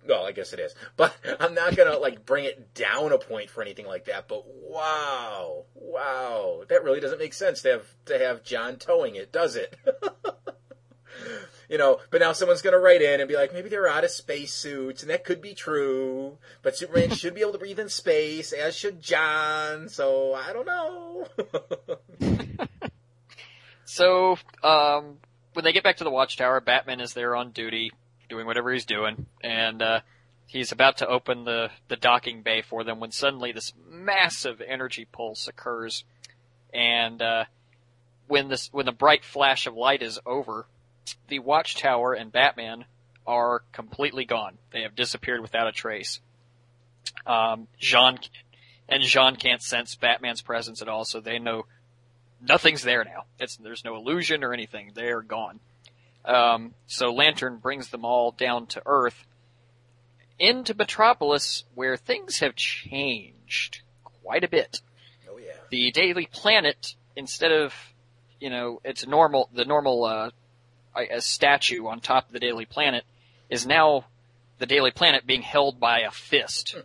well, I guess it is, but I'm not gonna like bring it down a point for anything like that. But wow, wow, that really doesn't make sense to have to have John towing it, does it? you know, but now someone's gonna write in and be like, maybe they're out of spacesuits, and that could be true. But Superman should be able to breathe in space, as should John. So I don't know. so, um, when they get back to the Watchtower, Batman is there on duty doing whatever he's doing, and uh, he's about to open the the docking bay for them when suddenly this massive energy pulse occurs, and uh, when this when the bright flash of light is over, the Watchtower and Batman are completely gone. They have disappeared without a trace. Um, J'onn and J'onn can't sense Batman's presence at all, so they know nothing's there now. It's there's no illusion or anything. They are gone. Um, so Lantern brings them all down to Earth into Metropolis, where things have changed quite a bit. Oh yeah. The Daily Planet, instead of you know it's normal the normal uh, a statue on top of the Daily Planet is now the Daily Planet being held by a fist,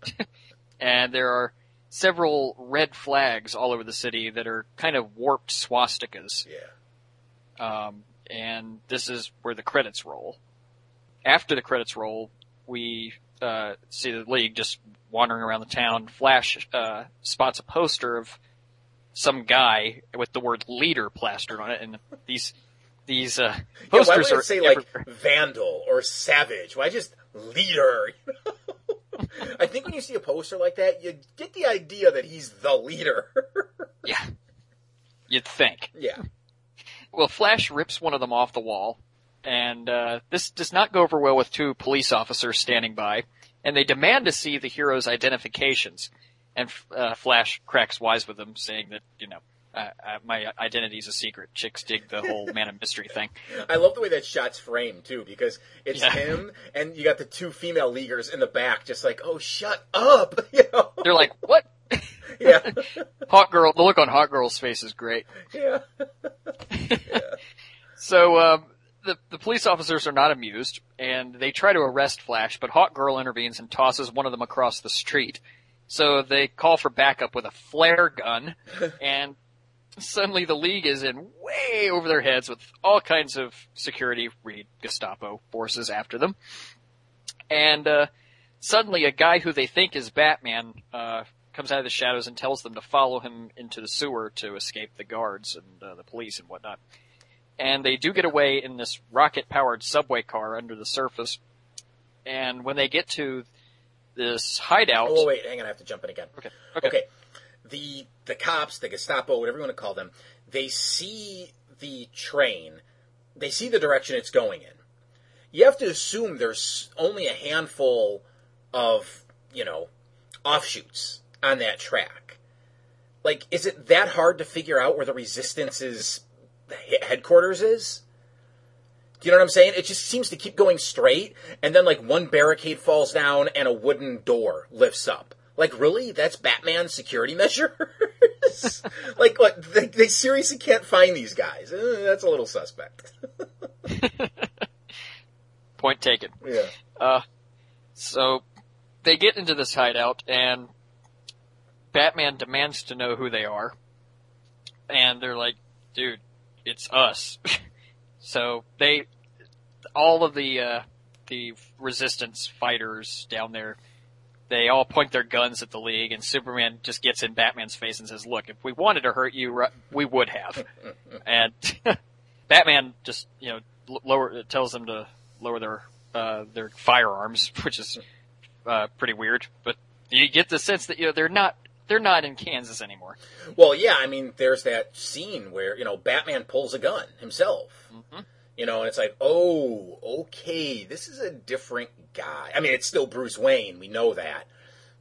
and there are several red flags all over the city that are kind of warped swastikas. Yeah. Um, and this is where the credits roll. After the credits roll, we uh, see the league just wandering around the town. Flash uh, spots a poster of some guy with the word "leader" plastered on it, and these these uh, posters yeah, why would are say everywhere. like vandal or savage? Why just leader? I think when you see a poster like that, you get the idea that he's the leader. yeah, you'd think. yeah. Well, Flash rips one of them off the wall, and uh, this does not go over well with two police officers standing by, and they demand to see the hero's identifications. And uh, Flash cracks wise with them, saying that you know uh, my identity's a secret. Chicks dig the whole man of mystery thing. I love the way that shot's framed too, because it's Yeah. him and you got the two female leaguers in the back, just like, oh, shut up, you know? They're like, "What?" yeah, Hawkgirl. The look on Hawkgirl's face is great. yeah. So um, the the police officers are not amused, and they try to arrest Flash, but Hawkgirl intervenes and tosses one of them across the street. So they call for backup with a flare gun, and suddenly the League is in way over their heads with all kinds of security, read Gestapo forces after them, and uh, suddenly a guy who they think is Batman uh, comes out of the shadows and tells them to follow him into the sewer to escape the guards and uh, the police and whatnot and they do get away in this rocket powered subway car under the surface. And when they get to this hideout, Oh, wait, hang on, I have to jump in again. okay, okay, Okay. The the cops, the Gestapo, whatever you want to call them, they see the train. They see the direction it's going in. You have to assume there's only a handful of, you know, offshoots on that track. Like, is it that hard to figure out where the Resistance's headquarters is? Do you know what I'm saying? It just seems to keep going straight, and then like one barricade falls down and a wooden door lifts up. Like, really? That's Batman's security measures? like, what? They, they seriously can't find these guys. Eh, that's a little suspect. point taken. Yeah. Uh, so they get into this hideout, and Batman demands to know who they are, and they're like, "Dude, it's us." so they all of the uh, the resistance fighters down there, they all point their guns at the League, and Superman just gets in Batman's face and says, "Look, if we wanted to hurt you, we would have." and Batman just you know lower tells them to lower their uh, their firearms, which is uh, pretty weird. But you get the sense that you know they're not they're not in Kansas anymore. Well, yeah, I mean, there's that scene where you know Batman pulls a gun himself. You know, and it's like, oh, okay, this is a different guy. I mean, it's still Bruce Wayne, we know that,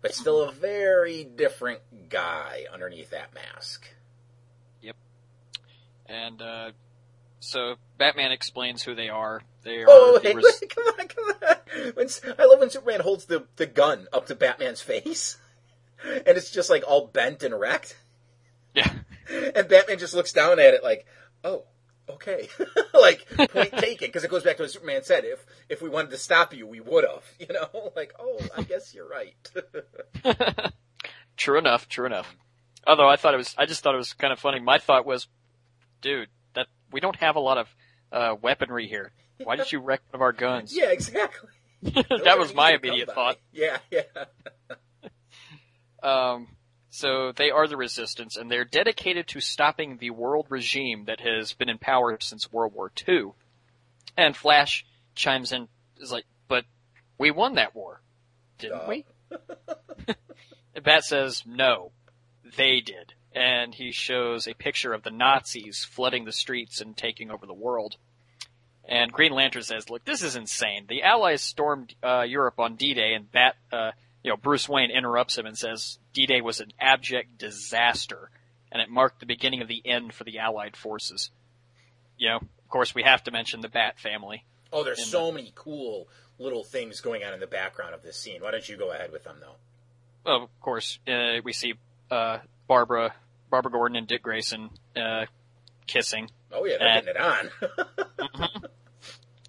but still a very different guy underneath that mask. Yep. And uh, so Batman explains who they are. They are Oh, hey, res- come on, come on. When, I love when Superman holds the, the gun up to Batman's face, and it's just like all bent and wrecked, yeah. and Batman just looks down at it like, oh, okay, like point taken, because it goes back to what Superman said: if if we wanted to stop you, we would have, you know, like, oh, I guess you're right. True enough. True enough. Although I thought it was, I just thought it was kind of funny. My thought was, dude, that we don't have a lot of uh, weaponry here. Why did you wreck one of our guns? yeah, exactly. that was my Easy to come immediate thought. Yeah, yeah. Um, so they are the resistance, and they're dedicated to stopping the world regime that has been in power since World War II. And Flash chimes in, is like, "But we won that war, didn't Duh. we?" and Bat says, "No, they did." And he shows a picture of the Nazis flooding the streets and taking over the world. And Green Lantern says, "Look, this is insane. The Allies stormed uh, Europe on D-Day, and Bat, uh, you know, Bruce Wayne interrupts him and says D-Day was an abject disaster, and it marked the beginning of the end for the Allied forces. You know, of course, we have to mention the Bat family. Oh, there's so many cool little things going on in the background of this scene. Why don't you go ahead with them, though? Well, of course, uh, we see uh, Barbara, Barbara Gordon, and Dick Grayson uh, kissing. Oh yeah, they're Uh, getting it on.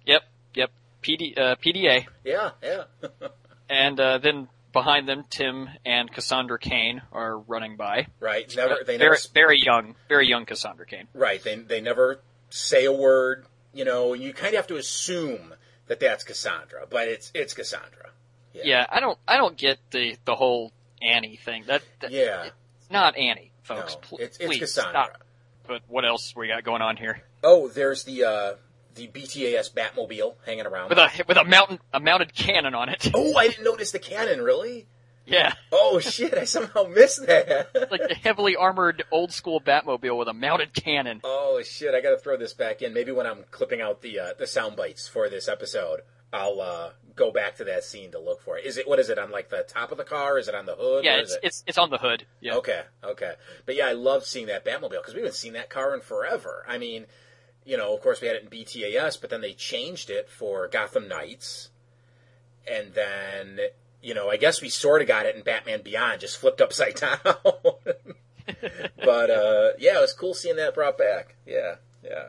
Yep, yep. PD, uh, PDA. yeah, yeah. And uh, then behind them, Tim and Cassandra Cain are running by. right. Never. They never. very young, very young Cassandra Cain. Right. They they never say a word. You know, you kind of have to assume that that's Cassandra, but it's it's Cassandra. Yeah. I don't, I don't get the the whole Annie thing. That, that Yeah. it's not Annie, No, folks. Pl- it's it's please Cassandra. stop. But what else we got going on here? Oh, there's the uh the BTAS Batmobile hanging around. With a with a mountain a mounted cannon on it. oh, I didn't notice the cannon. Really? yeah, Oh shit! I somehow missed that. like a heavily armored old school Batmobile with a mounted cannon. Oh shit! I got to throw this back in. Maybe when I'm clipping out the uh, the sound bites for this episode, I'll uh, go back to that scene to look for it. Is it what is it on like the top of the car? Is it on the hood? Yeah, it's is it? it's it's on the hood. Yeah. Okay, okay. But yeah, I love seeing that Batmobile because we haven't seen that car in forever. I mean, you know, of course we had it in BTAS, but then they changed it for Gotham Knights, and then you know, I guess we sort of got it in Batman Beyond, just flipped upside down. but uh, yeah, it was cool seeing that brought back. Yeah, yeah.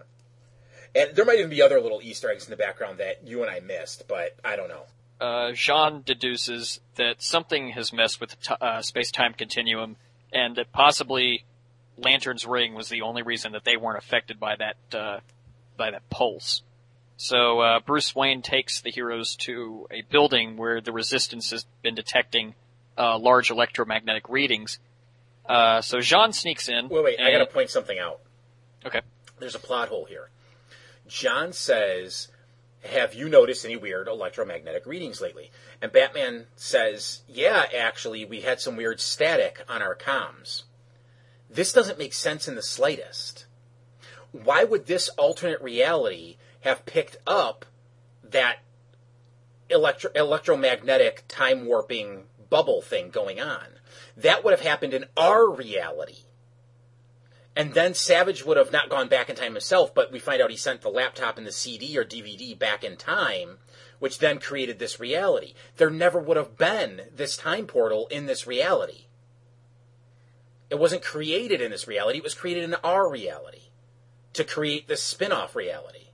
And there might even be other little Easter eggs in the background that you and I missed, but I don't know. uh, J'onn deduces that something has messed with the t- uh, space-time continuum, and that possibly Lantern's ring was the only reason that they weren't affected by that uh, by that pulse. So uh, Bruce Wayne takes the heroes to a building where the Resistance has been detecting uh, large electromagnetic readings. Uh, so J'onn sneaks in. Wait, wait, I got to point something out. Okay. there's a plot hole here. John says, Have you noticed any weird electromagnetic readings lately? And Batman says, Yeah, actually, we had some weird static on our comms. This doesn't make sense in the slightest. Why would this alternate reality have picked up that electro- electromagnetic time warping bubble thing going on? That would have happened in our reality. And then Savage would have not gone back in time himself, but we find out he sent the laptop and the CD or DVD back in time, which then created this reality. There never would have been this time portal in this reality. It wasn't created in this reality, it was created in our reality to create this spin off reality.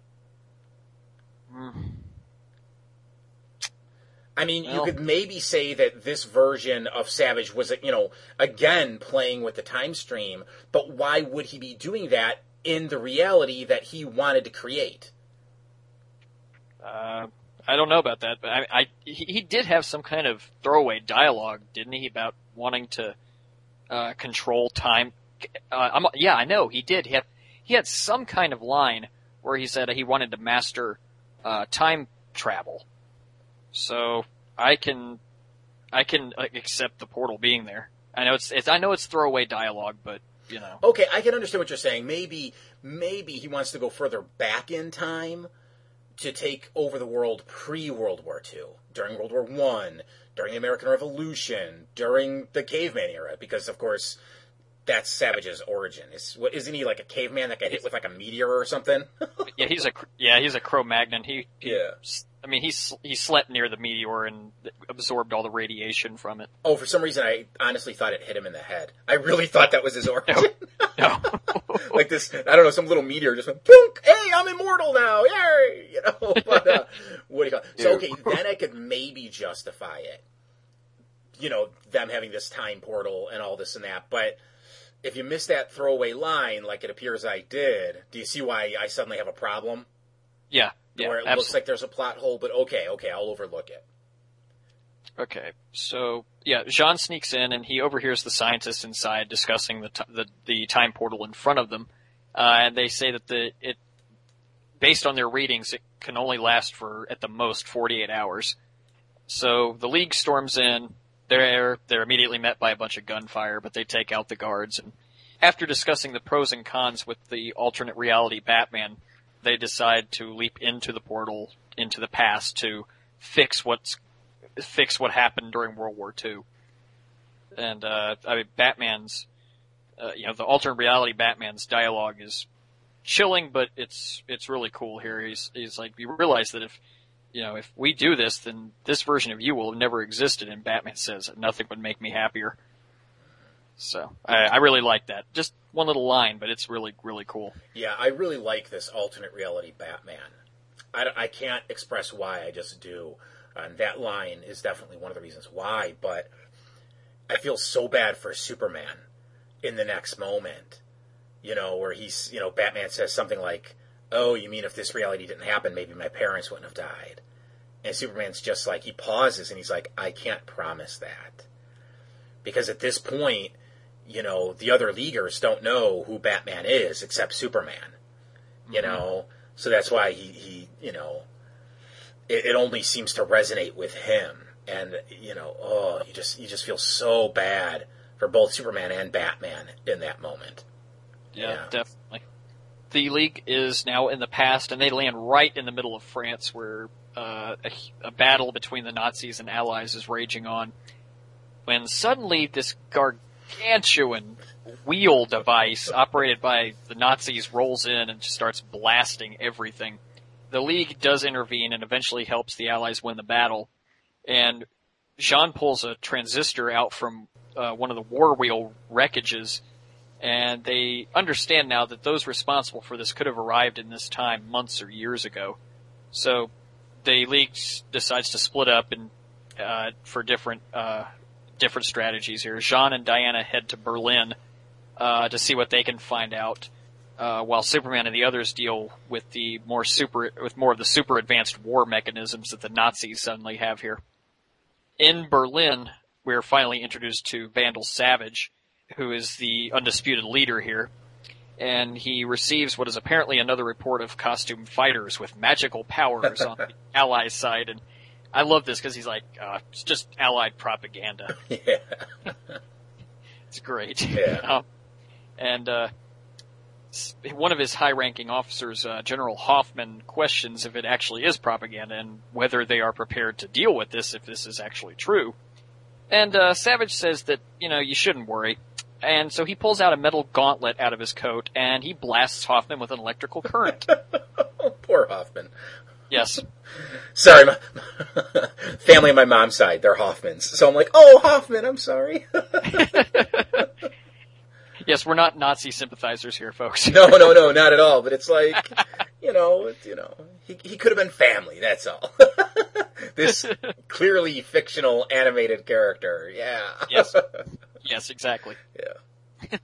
I mean, you could maybe say that this version of Savage was, you know, again playing with the time stream, but why would he be doing that in the reality that he wanted to create? Uh, I don't know about that, but I, I he, he did have some kind of throwaway dialogue, didn't he, about wanting to uh, control time? Uh, yeah, I know he did. He had he had some kind of line where he said he wanted to master uh, time travel. So I can I can uh, accept the portal being there. I know it's, it's I know it's throwaway dialogue, but you know. Okay, I can understand what you're saying. Maybe maybe he wants to go further back in time to take over the world pre World War II, during World War One, during the American Revolution, during the caveman era, because of course that's Savage's origin. Is what isn't he like a caveman that got hit with like a meteor or something? yeah, he's a yeah he's a Cro-Magnon. He, he Yeah. I mean he s- he slept near the meteor and absorbed all the radiation from it. oh, for some reason I honestly thought it hit him in the head. I really thought that was his origin. No. like this, I don't know, some little meteor just went, Boonk! hey, I'm immortal now, yay! You know, but, uh, what do you call it? So, okay, then I could maybe justify it. You know, them having this time portal and all this and that, but if you miss that throwaway line, like it appears I did, do you see why I suddenly have a problem? yeah, yeah, Where it looks like there's a plot hole, but okay, okay, I'll overlook it. Okay, so yeah, J'onn sneaks in and he overhears the scientists inside discussing the t- the, the time portal in front of them, uh, and they say that the it, based on their readings, it can only last for at the most 48 hours. So the League storms in. They're they're immediately met by a bunch of gunfire, but they take out the guards. And after discussing the pros and cons with the alternate reality Batman, they decide to leap into the portal into the past to fix what's fix what happened during World War II. And uh, I mean, Batman's, uh, you know, the alternate reality Batman's dialogue is chilling, but it's it's really cool here. He's he's like, you realize that if you know if we do this, then this version of you will have never existed. And Batman says nothing would make me happier. So I, I really like that. Just one little line, but it's really really cool. Yeah, I really like this alternate reality Batman. I, I can't express why, I just do. And that line is definitely one of the reasons why, but I feel so bad for Superman in the next moment. You know, where he's, you know, Batman says something like, Oh, you mean if this reality didn't happen, maybe my parents wouldn't have died? And Superman's just like, he pauses and he's like, I can't promise that. Because at this point, you know, the other leaguers don't know who Batman is except Superman. You know, so that's why he, he you know, it, it only seems to resonate with him. And you know, oh, you just you just feel so bad for both Superman and Batman in that moment. Yeah, Yeah. definitely. The league is now in the past, and they land right in the middle of France, where uh, a, a battle between the Nazis and Allies is raging on. When suddenly this gargantuan wheel device operated by the Nazis rolls in and just starts blasting everything. The League does intervene and eventually helps the Allies win the battle. And J'onn pulls a transistor out from uh, one of the war wheel wreckages and they understand now that those responsible for this could have arrived in this time months or years ago. So the league decides to split up and uh, for different uh, different strategies here. J'onn and Diana head to Berlin uh, to see what they can find out, uh, while Superman and the others deal with the more super with more of the super advanced war mechanisms that the Nazis suddenly have here. In Berlin, we're finally introduced to Vandal Savage, who is the undisputed leader here. And he receives what is apparently another report of costume fighters with magical powers on the Allies side. And I love this because he's like, uh, it's just Allied propaganda. Yeah. It's great. Yeah. Um, and uh, one of his high-ranking officers, uh, General Hoffman, questions if it actually is propaganda and whether they are prepared to deal with this if this is actually true. And uh, Savage says that you know you shouldn't worry. And so he pulls out a metal gauntlet out of his coat and he blasts Hoffman with an electrical current. Poor Hoffman. Yes. Sorry, my family on my mom's side, they're Hoffmans. So I'm like, oh, Hoffman, I'm sorry. Yes, we're not Nazi sympathizers here, folks. no, no, no, not at all. But it's like, you know, you know, he, he could have been family. That's all. this clearly fictional animated character. Yeah. Yes. Yes, exactly. Yeah.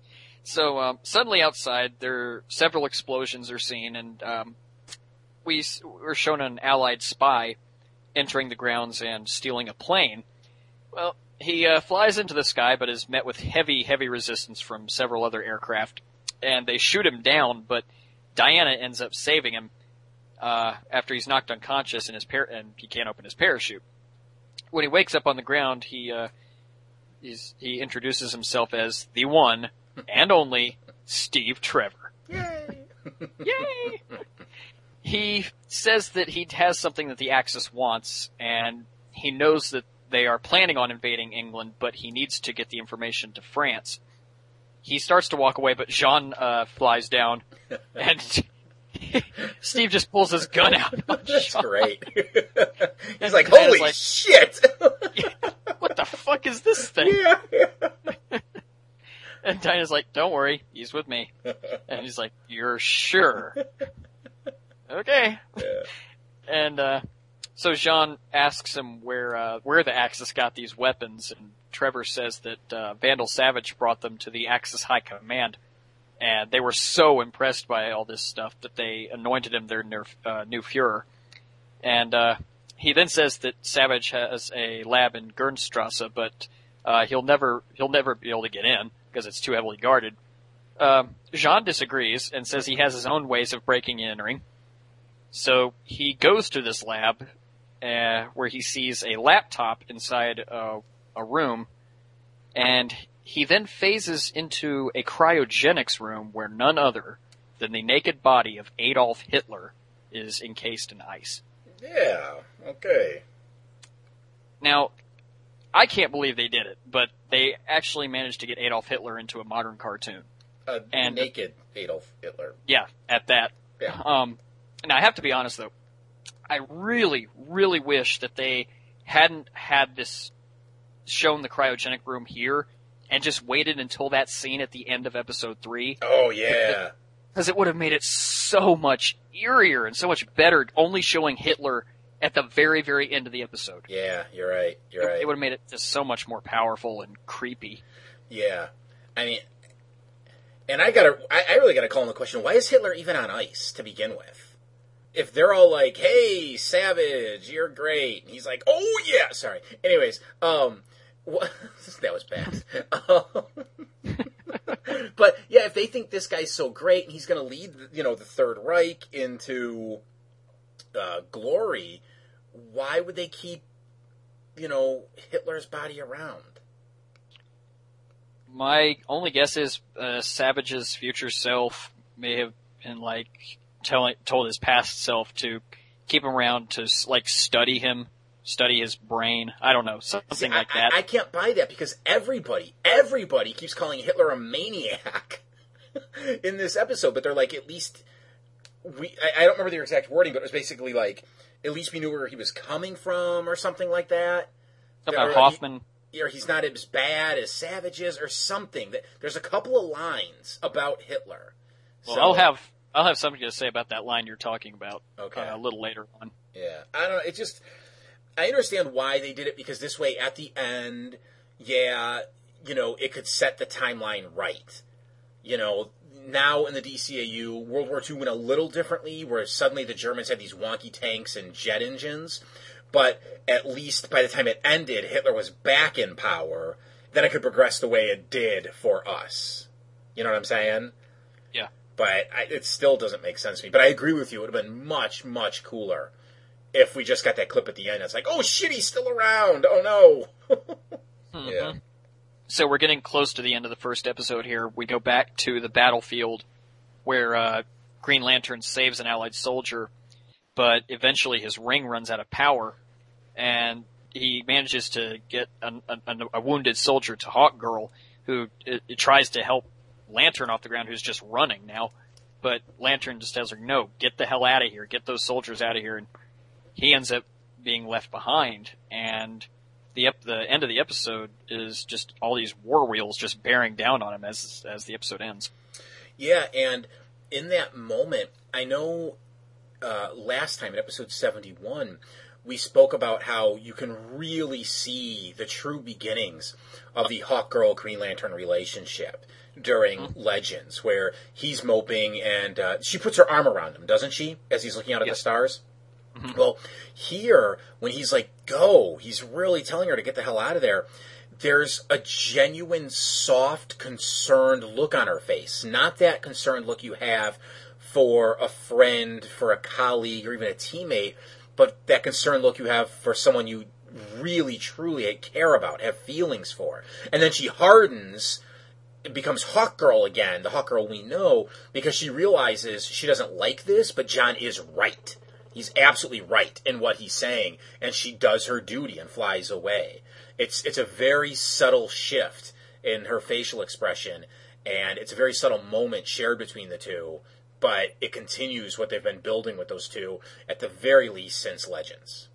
So um, suddenly outside, there several explosions are seen, and um, we were shown an Allied spy entering the grounds and stealing a plane. Well, he uh, flies into the sky, but is met with heavy, heavy resistance from several other aircraft, and they shoot him down. But Diana ends up saving him uh, after he's knocked unconscious and his par- and he can't open his parachute. When he wakes up on the ground, he uh, he's, he introduces himself as the one and only Steve Trevor. Yay! Yay! He says that he has something that the Axis wants, and he knows that they are planning on invading England, but he needs to get the information to France. He starts to walk away, but J'onn uh, flies down, and Steve just pulls his gun out. That's great. He's like, holy like- shit! What the fuck is this thing? yeah. And Diana's like, "Don't worry, he's with me." And he's like, "You're sure?" Okay. And uh, so J'onn asks him where uh, where the Axis got these weapons, and Trevor says that uh, Vandal Savage brought them to the Axis High Command, and they were so impressed by all this stuff that they anointed him their ner- uh, new Fuhrer. And uh, he then says that Savage has a lab in Gernstrasse, but uh, he'll never he'll never be able to get in because it's too heavily guarded. Um, J'onn disagrees and says he has his own ways of breaking and entering. So he goes to this lab uh, where he sees a laptop inside a, a room, and he then phases into a cryogenics room where none other than the naked body of Adolf Hitler is encased in ice. Yeah, okay. Now, I can't believe they did it, but they actually managed to get Adolf Hitler into a modern cartoon. A And- naked Adolf Hitler. Yeah, at that. Yeah. Um, and I have to be honest though, I really, really wish that they hadn't had this shown the cryogenic room here and just waited until that scene at the end of episode three. Oh yeah. because it would have made it so much eerier and so much better only showing Hitler at the very, very end of the episode. Yeah, you're right. You're It, right. it would have made it just so much more powerful and creepy. Yeah, I mean, and I gotta, I, I really gotta call in the question: Why is Hitler even on ice to begin with? If they're all like, "Hey, Savage, you're great," and he's like, "Oh yeah," sorry. Anyways, um, what, that was bad. Um, but yeah, if they think this guy's so great and he's gonna lead, you know, the Third Reich into uh, glory, why would they keep, you know, Hitler's body around? My only guess is uh, Savage's future self may have been like telling told his past self to keep him around to like study him, study his brain. I don't know, something See, like that. I, I can't buy that because everybody, everybody keeps calling Hitler a maniac in this episode, but they're like, at least we, I, I don't remember their exact wording, but it was basically like, at least we knew where he was coming from or something like that. Something Or about he- Hoffman. or he's not as bad as Savage is or something. That There's a couple of lines about Hitler. Well, So- I'll have I'll have something to say about that line you're talking about Okay. uh, a little later on. Yeah, I don't know. It just I understand why they did it because this way, at the end, yeah, you know, it could set the timeline right. You know, now in the DCAU, World War II went a little differently, where suddenly the Germans had these wonky tanks and jet engines. But at least by the time it ended, Hitler was back in power. Then it could progress the way it did for us. You know what I'm saying? But I, it still doesn't make sense to me. But I agree with you. It would have been much, much cooler if we just got that clip at the end. It's like, oh shit, he's still around. Oh no. Yeah. So we're getting close to the end of the first episode here. We go back to the battlefield where uh, Green Lantern saves an Allied soldier, but eventually his ring runs out of power, and he manages to get an, an, a wounded soldier to Hawkgirl, who it, it tries to help Lantern off the ground, who's just running now. But Lantern just tells her, "No, get the hell out of here! Get those soldiers out of here!" And he ends up being left behind, and the ep- the end of the episode is just all these war wheels just bearing down on him as as the episode ends. Yeah, and in that moment, I know uh, last time in episode 71, we spoke about how you can really see the true beginnings of the Hawkgirl Green Lantern relationship. During Legends, where he's moping and uh, she puts her arm around him, doesn't she, as he's looking out at the stars? Well, here, when he's like, go, he's really telling her to get the hell out of there. There's a genuine, soft, concerned look on her face. Not that concerned look you have for a friend, for a colleague, or even a teammate, but that concerned look you have for someone you really, truly care about, have feelings for. And then she hardens becomes Hawkgirl again, the Hawkgirl we know, because she realizes she doesn't like this, but John is right. He's absolutely right in what he's saying, and she does her duty and flies away. It's it's a very subtle shift in her facial expression, and it's a very subtle moment shared between the two, but it continues what they've been building with those two at the very least since Legends.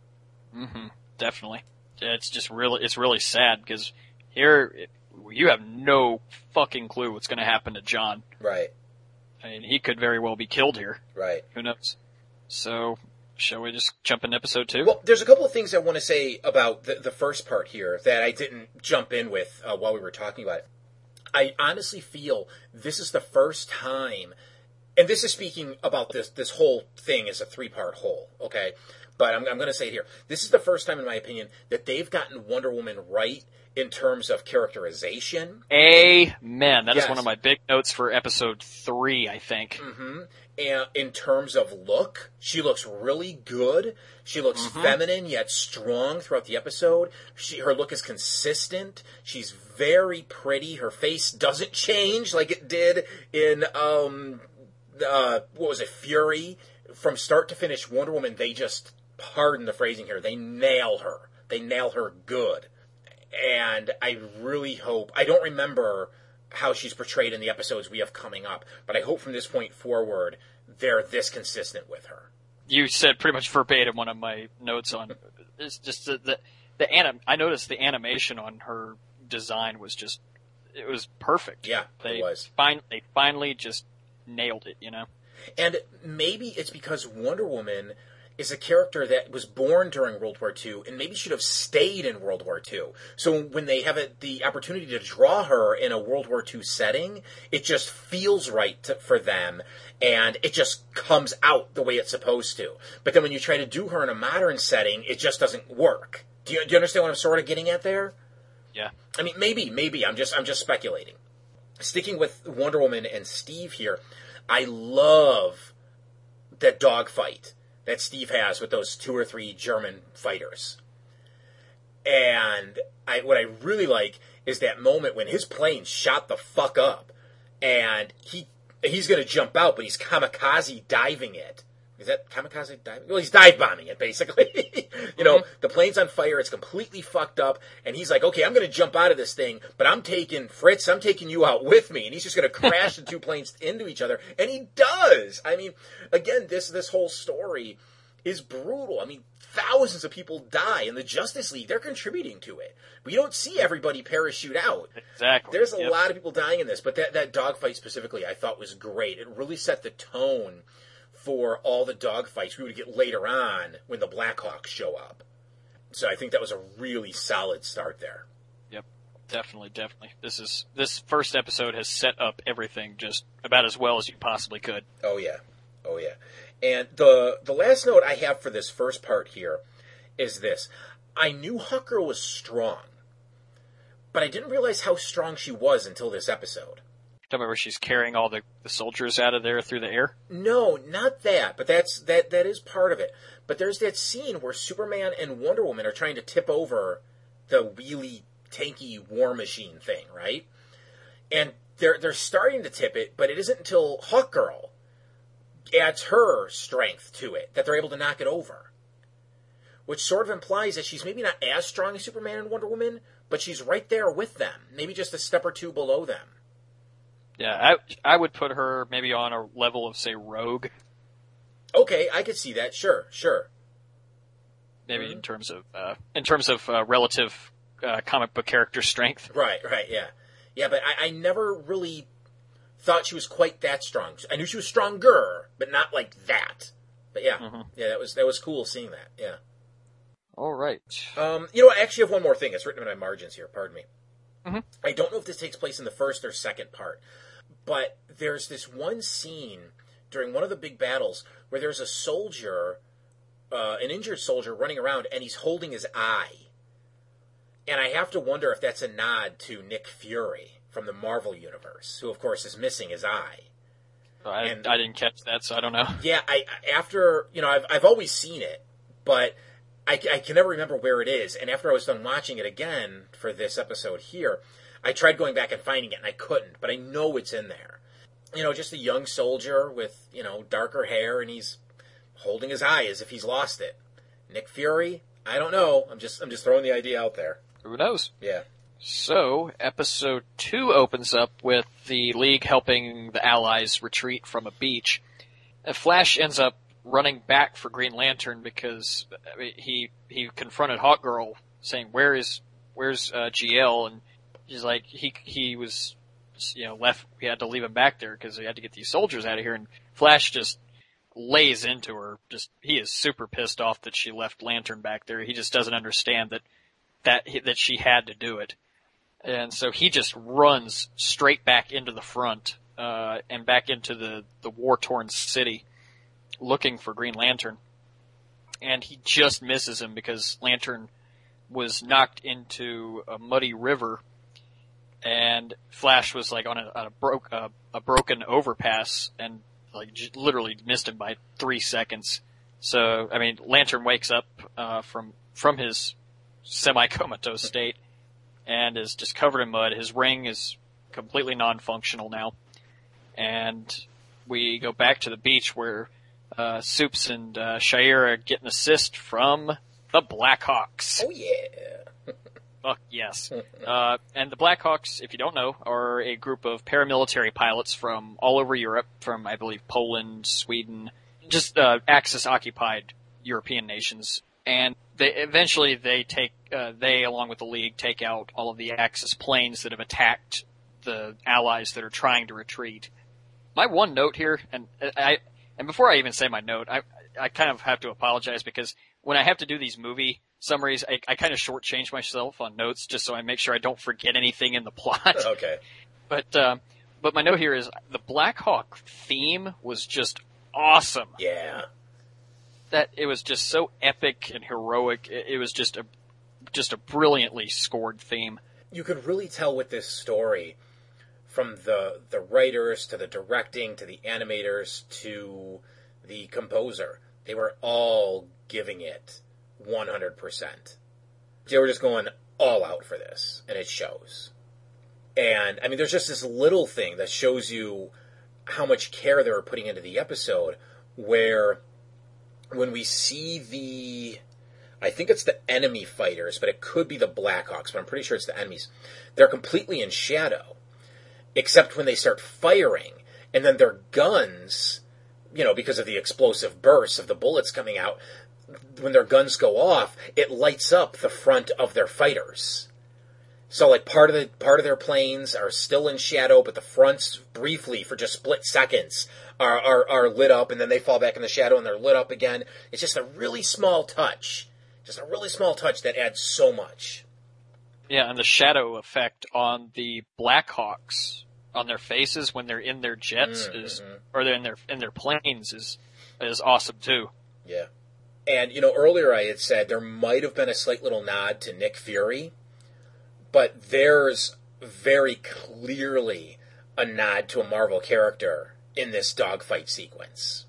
Mm-hmm. Definitely. It's just really, it's really sad because here you have no fucking clue what's going to happen to John. Right, I mean, he could very well be killed here. right. Who knows? So, shall we just jump in episode two? Well, there's a couple of things I want to say about the, the first part here that I didn't jump in with uh, while we were talking about it. I honestly feel this is the first time, and this is speaking about this this whole thing as a three part whole, okay? But I'm, I'm going to say it here. This is the first time, in my opinion, that they've gotten Wonder Woman right in terms of characterization Amen. That is Yes. one of my big notes for episode three, I think. and in terms of look, she looks really good. She looks feminine yet strong throughout the episode. She her look is consistent. She's very pretty. Her face doesn't change like it did in um uh what was it Fury from start to finish Wonder Woman they just pardon the phrasing here. They nail her. They nail her good. And I really hope I don't remember how she's portrayed in the episodes we have coming up, but I hope from this point forward they're this consistent with her. You said pretty much verbatim one of my notes on it's just the the, the anim. I noticed the animation on her design was just it was perfect. Yeah, they it was. Fin- they finally just nailed it. You know. And maybe it's because Wonder Woman is a character that was born during World War II and maybe should have stayed in World War II. So when they have a, the opportunity to draw her in a World War II setting, it just feels right to, for them and it just comes out the way it's supposed to. But then when you try to do her in a modern setting, it just doesn't work. Do you, do you understand what I'm sort of getting at there? Yeah. I mean, maybe, maybe. I'm just, I'm just speculating. Sticking with Wonder Woman and Steve here, I love that dogfight that Steve has with those two or three German fighters. And I, what I really like is that moment when his plane shot the fuck up, and he he's going to jump out, but he's kamikaze diving it. Is that kamikaze diving? Well, he's dive bombing it basically. you know, mm-hmm. the plane's on fire, it's completely fucked up, and he's like, "Okay, I'm going to jump out of this thing, but I'm taking Fritz, I'm taking you out with me." And he's just going to crash the two planes into each other, and he does. I mean, again, this this whole story is brutal. I mean, thousands of people die, and the Justice League they're contributing to it. We don't see everybody parachute out. Exactly. There's a Yep. lot of people dying in this, but that, that dogfight specifically I thought was great. It really set the tone for all the dogfights we would get later on when the Blackhawks show up. So I think that was a really solid start there. Yep, definitely, definitely. This is this first episode has set up everything just about as well as you possibly could. Oh yeah, oh yeah. And the the last note I have for this first part here is this: I knew Hawker was strong, but I didn't realize how strong she was until this episode. Tell me where she's carrying all the, the soldiers out of there through the air. No, not that. But that's that that is part of it. But there's that scene where Superman and Wonder Woman are trying to tip over the wheelie tanky war machine thing, right? And they're they're starting to tip it, but it isn't until Hawkgirl adds her strength to it that they're able to knock it over. Which sort of implies that she's maybe not as strong as Superman and Wonder Woman, but she's right there with them, maybe just a step or two below them. Yeah, I I would put her maybe on a level of say Rogue, Okay, I could see that. Sure, sure. maybe in terms of uh, in terms of uh, relative uh, comic book character strength. Right, right, yeah. Yeah, but I, I never really thought she was quite that strong. I knew she was stronger, but not like that. But yeah, yeah, that was that was cool seeing that. Yeah. All right. Um, you know, what, I actually have one more thing. It's written in my margins here. Pardon me. I don't know if this takes place in the first or second part, but there's this one scene during one of the big battles where there's a soldier, uh, an injured soldier, running around and he's holding his eye. And I have to wonder if that's a nod to Nick Fury from the Marvel Universe, who, of course, is missing his eye. I, And- I didn't catch that, so I don't know. Yeah, I after you know I've I've always seen it, but I, I can never remember where it is. And after I was done watching it again for this episode here, I tried going back and finding it, and I couldn't. But I know it's in there. You know, just a young soldier with you know darker hair, and he's holding his eye as if he's lost it. Nick Fury, I don't know. I'm just I'm just throwing the idea out there. Who knows? Yeah. So, episode two opens up with the League helping the Allies retreat from a beach. And Flash ends up running back for Green Lantern because he he confronted Hot Hawkgirl saying, "Where is where's uh, GL?" And she's like, "He he was you know left. We had to leave him back there because we had to get these soldiers out of here." And Flash just lays into her. Just he is super pissed off that she left Lantern back there. He just doesn't understand that that that she had to do it. And so he just runs straight back into the front, uh, and back into the, the war torn city looking for Green Lantern. And he just misses him because Lantern was knocked into a muddy river and Flash was like on a, on a broke, uh, a broken overpass and like literally missed him by three seconds. So, I mean, Lantern wakes up, uh, from, from his semi-comatose state and is just covered in mud. His ring is completely non-functional now. And we go back to the beach where uh, Soups and uh, Shayera get an assist from the Blackhawks. Oh yeah. Fuck yes. Uh, and the Blackhawks, if you don't know, are a group of paramilitary pilots from all over Europe, from I believe Poland, Sweden, just uh, Axis-occupied European nations. And they eventually they take uh, they along with the League take out all of the Axis planes that have attacked the Allies that are trying to retreat. My one note here, and I and before I even say my note, I I kind of have to apologize because when I have to do these movie summaries, I, I kind of shortchange myself on notes just so I make sure I don't forget anything in the plot. Okay. But uh, but my note here is the Blackhawk theme was just awesome. Yeah. That it was just so epic and heroic. It, it was just a just a brilliantly scored theme. you could really tell with this story from the the writers to the directing to the animators to the composer. They were all giving it 100% they were just going all out for this and it shows. And i mean there's just this little thing that shows you how much care they were putting into the episode where when we see the I think it's the enemy fighters, but it could be the Blackhawks, but I'm pretty sure it's the enemies. They're completely in shadow, except when they start firing, and then their guns, you know, because of the explosive bursts of the bullets coming out, when their guns go off, it lights up the front of their fighters. So like part of the part of their planes are still in shadow, but the fronts briefly for just split seconds are, are are lit up, and then they fall back in the shadow and they're lit up again. It's just a really small touch, just a really small touch that adds so much. Yeah, and the shadow effect on the Blackhawks on their faces when they're in their jets mm, is, mm-hmm. or they're in their in their planes is is awesome too. Yeah. And, you know, earlier I had said there might have been a slight little nod to Nick Fury, but there's very clearly a nod to a Marvel character in this dogfight sequence.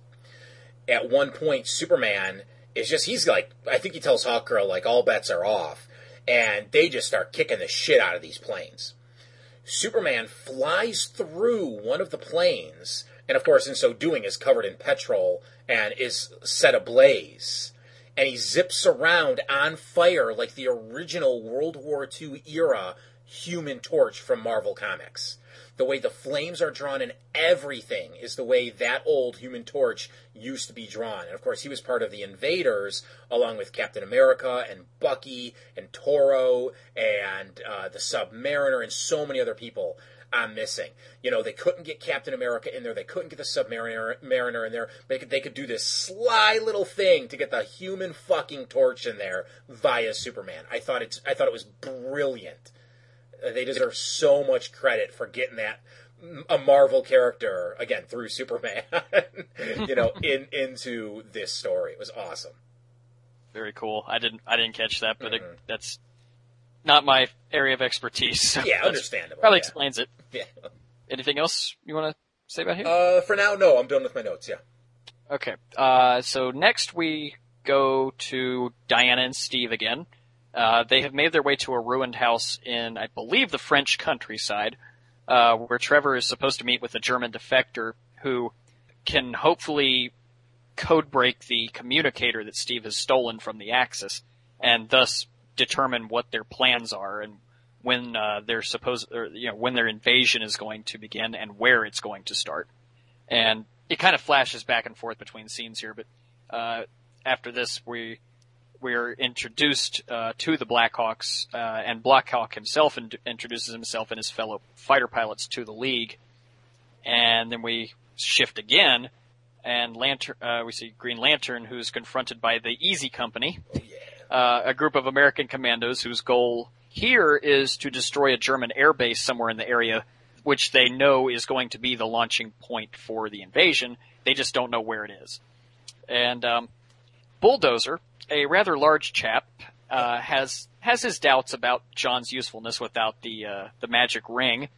At one point, Superman is just, he's like, I think he tells Hawkgirl, like, all bets are off, and they just start kicking the shit out of these planes. Superman flies through one of the planes, and of course, in so doing, is covered in petrol and is set ablaze. And he zips around on fire like the original World War II era Human Torch from Marvel Comics. The way the flames are drawn and everything is the way that old Human Torch used to be drawn. And of course, he was part of the Invaders, along with Captain America and Bucky and Toro and uh, the Submariner and so many other people. I'm missing. You know, they couldn't get Captain America in there. They couldn't get the Submariner Mariner in there. They could, they could do this sly little thing to get the human fucking torch in there via Superman. I thought it's I thought it was brilliant. They deserve so much credit for getting that a Marvel character again through Superman, you know, in into this story. It was awesome. Very cool. I didn't I didn't catch that, but it, that's not my area of expertise. So Yeah, understandable. Probably yeah. explains it. Yeah. Anything else you want to say about here? Uh, for now, no. I'm done with my notes. Yeah. Okay. Uh, so next we go to Diana and Steve again. Uh, they have made their way to a ruined house in, I believe, the French countryside, uh, where Trevor is supposed to meet with a German defector who can hopefully code break the communicator that Steve has stolen from the Axis, and thus determine what their plans are and when uh, they're supposed, or, you know, when their invasion is going to begin and where it's going to start. And it kind of flashes back and forth between scenes here, but uh, after this, we we're introduced uh, to the Blackhawks, uh, and Blackhawk himself in- introduces himself and his fellow fighter pilots to the League, and then we shift again, and Lantern, uh, we see Green Lantern, who's confronted by the Easy Company, uh, a group of American commandos whose goal here is to destroy a German airbase somewhere in the area, which they know is going to be the launching point for the invasion. They just don't know where it is. And um, Bulldozer, a rather large chap, uh, has has his doubts about John's usefulness without the uh, the magic ring,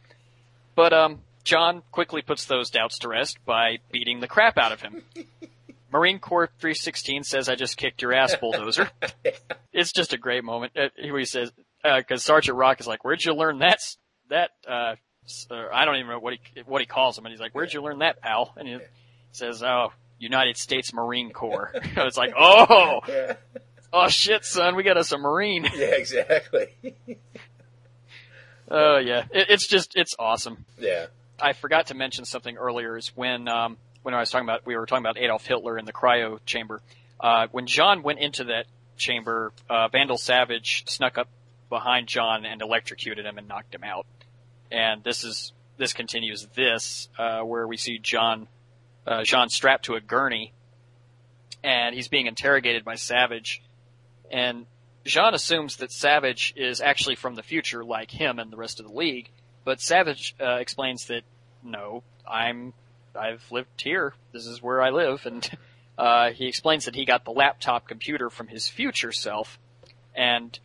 but um, John quickly puts those doubts to rest by beating the crap out of him. Marine Corps 316 says, "I just kicked your ass, Bulldozer." it's just a great moment. Uh, he says, because Sergeant Rock is like, "Where'd you learn that? That uh, uh, I don't even know what he what he calls him." And he's like, "Where'd you learn that, pal?" And he says, "Oh, United States Marine Corps." it's like, "Oh, Yeah. oh shit, son, we got us a Marine." Yeah. Exactly. Oh yeah, it, it's just it's awesome. yeah. I forgot to mention something earlier is when um, when I was talking about we were talking about Adolf Hitler in the cryo chamber. Uh, when J'onn went into that chamber, uh, Vandal Savage snuck up behind J'onn and electrocuted him and knocked him out. And this is this continues this uh, where we see J'onn uh, J'onn strapped to a gurney, and he's being interrogated by Savage, and J'onn assumes that Savage is actually from the future, like him and the rest of the league. But Savage uh, explains that no, I'm I've lived here. This is where I live, and uh, he explains that he got the laptop computer from his future self, and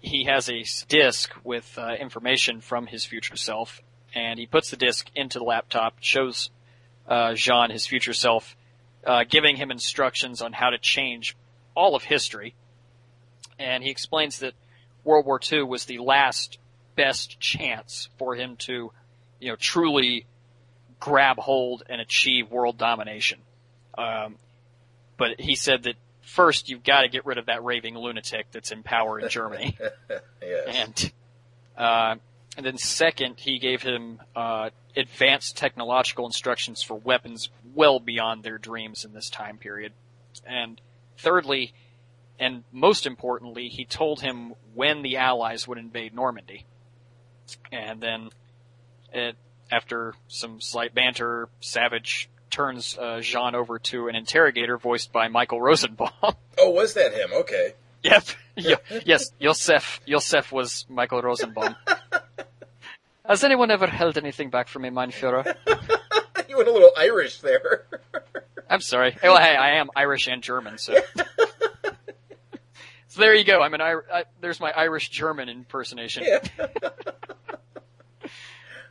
he has a disk with uh, information from his future self, and he puts the disk into the laptop, shows uh, J'onn his future self, uh, giving him instructions on how to change all of history, and he explains that World War II was the last best chance for him to, you know, truly grab hold and achieve world domination. Um, but he said that first you've got to get rid of that raving lunatic that's in power in Germany, Yes. and uh, and then second he gave him uh, advanced technological instructions for weapons well beyond their dreams in this time period, and thirdly, and most importantly, he told him when the Allies would invade Normandy. And then, it, after some slight banter, Savage turns uh, J'onn over to an interrogator voiced by Michael Rosenbaum. oh, was that him? Okay. yep. Yes, Josef. Josef was Michael Rosenbaum. Has anyone ever held anything back from me, Mein Führer? You went a little Irish there. I'm sorry. Well, hey, I am Irish and German, so. so there you go. I'm an Ir- I, there's my Irish German impersonation. yeah.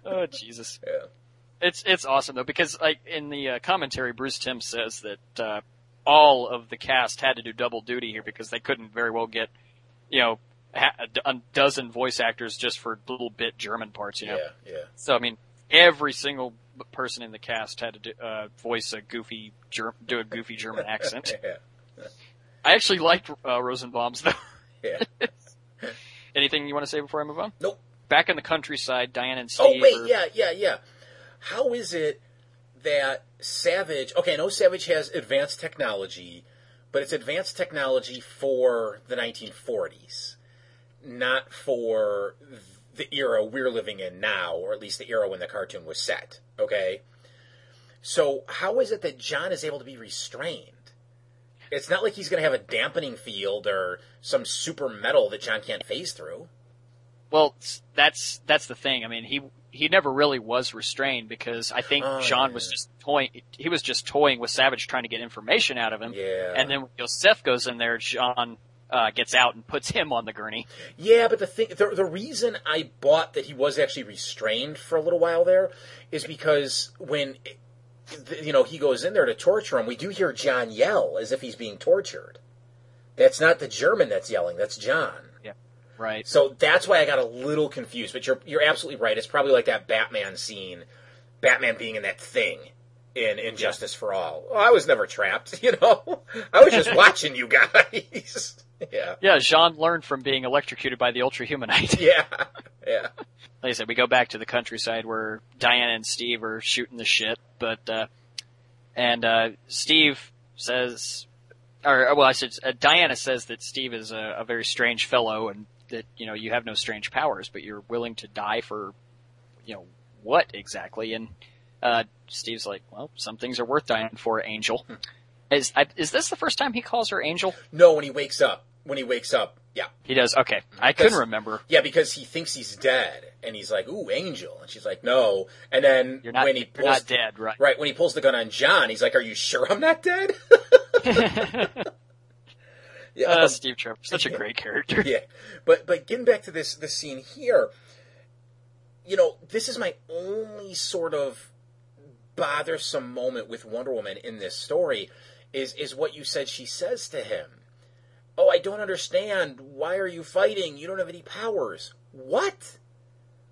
Oh Jesus. Yeah. It's it's awesome though because like in the uh, commentary, Bruce Timm says that uh, all of the cast had to do double duty here because they couldn't very well get, you know, a dozen voice actors just for little bit German parts. You know, Yeah. Yeah. so I mean, every single person in the cast had to do, uh, voice a goofy ger- do a goofy German accent. Yeah. I actually liked uh, Rosenbaum's though. Yeah. Anything you want to say before I move on? Nope. Back in the countryside, Diane and Steve. Oh wait, are- yeah, yeah, yeah. How is it that Savage? Okay, I know Savage has advanced technology, but it's advanced technology for the 1940s, not for the era we're living in now, or at least the era when the cartoon was set. Okay, so how is it that J'onn is able to be restrained? It's not like he's going to have a dampening field or some super metal that J'onn can't phase through. Well, that's that's the thing. I mean, he he never really was restrained because I think Oh, J'onn yeah. was just toying. He was just toying with Savage, trying to get information out of him. Yeah. And then when Yosef goes in there, J'onn uh, gets out and puts him on the gurney. Yeah, but the thing, the, the reason I bought that he was actually restrained for a little while there is because when, you know, he goes in there to torture him, we do hear J'onn yell as if he's being tortured. That's not the German that's yelling, that's J'onn. Yeah, Right. So that's why I got a little confused. But you're you're absolutely right. It's probably like that Batman scene, Batman being in that thing in Injustice for All. Oh, I was never trapped, you know. I was just watching you guys. yeah, Yeah, J'onn learned from being electrocuted by the Ultra Humanite. yeah, yeah. like I said, we go back to the countryside where Diana and Steve are shooting the shit, but uh, and uh, Steve says, or well, I said uh, Diana says that Steve is a, a very strange fellow, and that you know you have no strange powers, but you're willing to die for, you know, what exactly? And uh, Steve's like, well, some things are worth dying for, Angel. Is I, is this the first time he calls her Angel? No, when he wakes up, when he wakes up, yeah, He does. Okay, I couldn't remember. yeah, because he thinks he's dead, and he's like, "Ooh, Angel," and she's like, "No." And then not. when he pulls, not dead, right? right when he pulls the gun on John, he's like, "Are you sure I'm not dead?" yeah, Uh, Steve Trevor, such a great character. yeah, but but getting back to this this scene here, you know, this is my only sort of bothersome moment with Wonder Woman in this story is is what you said she says to him. Oh, I don't understand. Why are you fighting? You don't have any powers. What?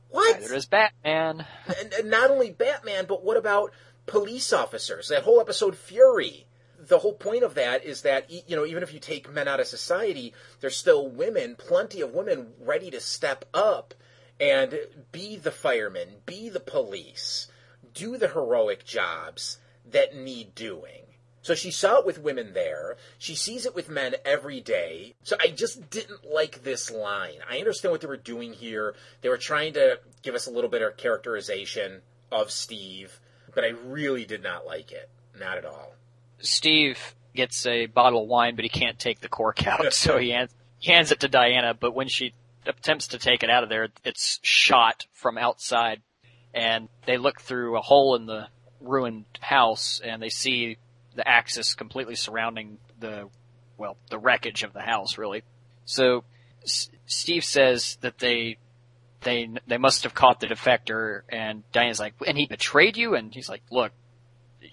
What? Neither is Batman. and, and not only Batman, but what about police officers? That whole episode, Fury. The whole point of that is that you know, even if you take men out of society, there's still women, plenty of women, ready to step up and be the firemen, be the police, do the heroic jobs that need doing. So she saw it with women there. She sees it with men every day. So I just didn't like this line. I understand what they were doing here. They were trying to give us a little bit of characterization of Steve, but I really did not like it. Not at all. Steve gets a bottle of wine, but he can't take the cork out, so he hands, he hands it to Diana. But when she attempts to take it out of there, it's shot from outside, and they look through a hole in the ruined house, and they see the axis completely surrounding the well, the wreckage of the house, really. So S- Steve says that they they they must have caught the defector, and Diana's like, and he betrayed you, and he's like, look,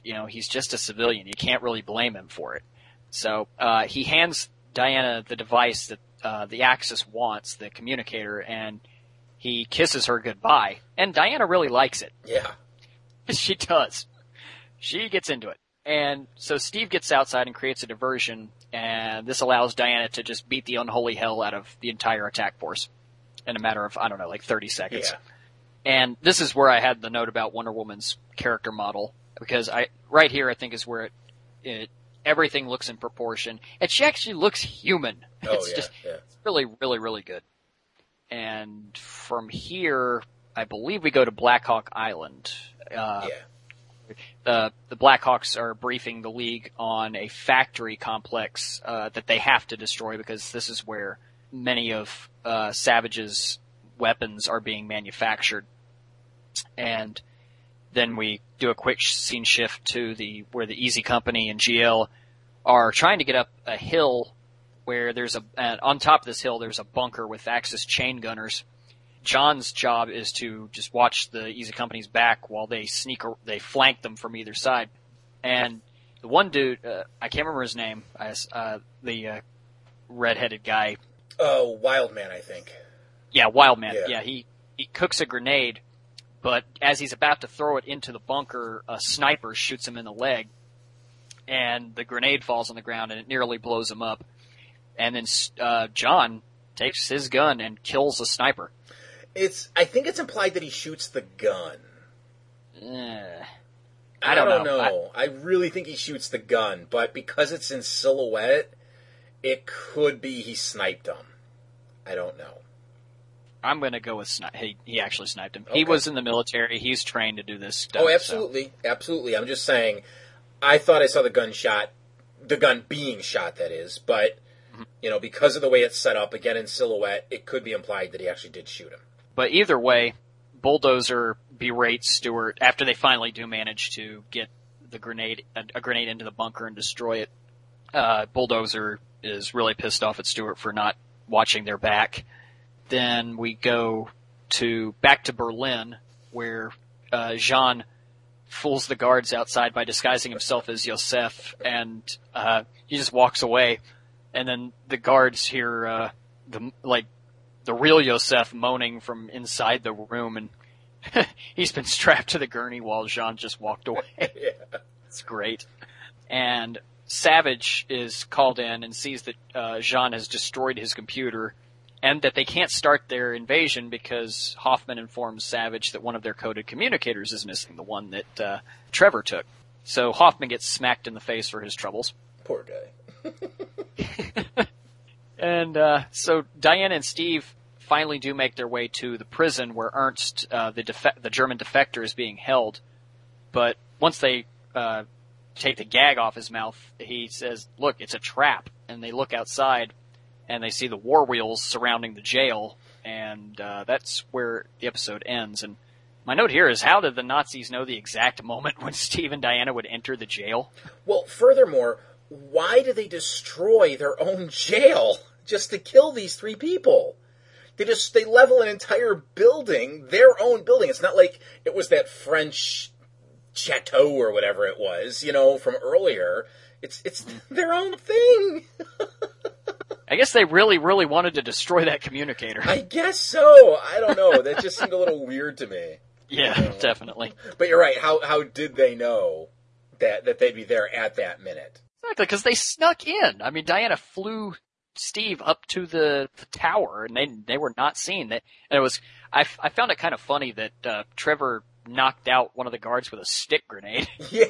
you know, he's just a civilian. You can't really blame him for it. So uh, he hands Diana the device that uh, the Axis wants, the communicator, and he kisses her goodbye. And Diana really likes it. Yeah. she does. She gets into it. And so Steve gets outside and creates a diversion, and this allows Diana to just beat the unholy hell out of the entire attack force in a matter of, I don't know, like 30 seconds. Yeah. And this is where I had the note about Wonder Woman's character model because I right here I think is where it, it everything looks in proportion and she actually looks human. Oh it's yeah. just yeah. it's really really really good. And from here, I believe we go to Blackhawk Island. Uh, yeah. The the Blackhawks are briefing the league on a factory complex uh, that they have to destroy because this is where many of uh, Savage's weapons are being manufactured. And then we do a quick scene shift to the where the Easy Company and GL are trying to get up a hill where there's a on top of this hill there's a bunker with Axis chain gunners. John's job is to just watch the Easy Company's back while they sneak, ar- they flank them from either side. And the one dude, uh, I can't remember his name, uh, the uh, redheaded guy. Oh, Wildman, I think. Yeah, Wildman. Yeah. Yeah. he he cooks a grenade, but as he's about to throw it into the bunker, a sniper shoots him in the leg, and the grenade falls on the ground and it nearly blows him up. And then uh, John takes his gun and kills the sniper. It's. I think it's implied that he shoots the gun. Eh. I don't know. know. I, really think he shoots the gun, but because it's in silhouette, it could be he sniped him. I don't know. I'm gonna go with sni- he he actually sniped him. Okay. He was in the military. He's trained to do this stuff. Oh, so- absolutely, absolutely. I'm just saying. I thought I saw the gun shot, the gun being shot. That is, but You know, because of the way it's set up, again in silhouette, it could be implied that he actually did shoot him. But either way, Bulldozer berates Stewart after they finally do manage to get the grenade, a, grenade into the bunker and destroy it. Uh, Bulldozer is really pissed off at Stewart for not watching their back. Then we go to back to Berlin, where uh, J'onn fools the guards outside by disguising himself as Yosef, and uh, he just walks away. And then the guards hear uh, the like the real Yosef moaning from inside the room, and he's been strapped to the gurney while J'onn just walked away. yeah. It's great. And Savage is called in and sees that uh, J'onn has destroyed his computer and that they can't start their invasion because Hoffman informs Savage that one of their coded communicators is missing, the one that uh, Trevor took. So Hoffman gets smacked in the face for his troubles. Poor guy. And uh, so Diana and Steve finally do make their way to the prison where Ernst, uh, the the German defector, is being held. But once they uh, take the gag off his mouth, he says, "Look, it's a trap." And they look outside, and they see the war wheels surrounding the jail, and uh, that's where the episode ends. And my note here is, how did the Nazis know the exact moment when Steve and Diana would enter the jail? Well, furthermore, why do they destroy their own jail just to kill these three people? They just they level an entire building, their own building. It's not like it was that French chateau or whatever it was, you know, from earlier. It's it's their own thing. I guess they really, really wanted to destroy that communicator. I guess so. I don't know. That just seemed a little weird to me. Yeah, definitely. But you're right. How how did they know that that they'd be there at that minute? Exactly, because they snuck in. I mean, Diana flew Steve up to the, the tower, and they they were not seen. That and it was. I, I found it kind of funny that uh, Trevor knocked out one of the guards with a stick grenade. Yeah.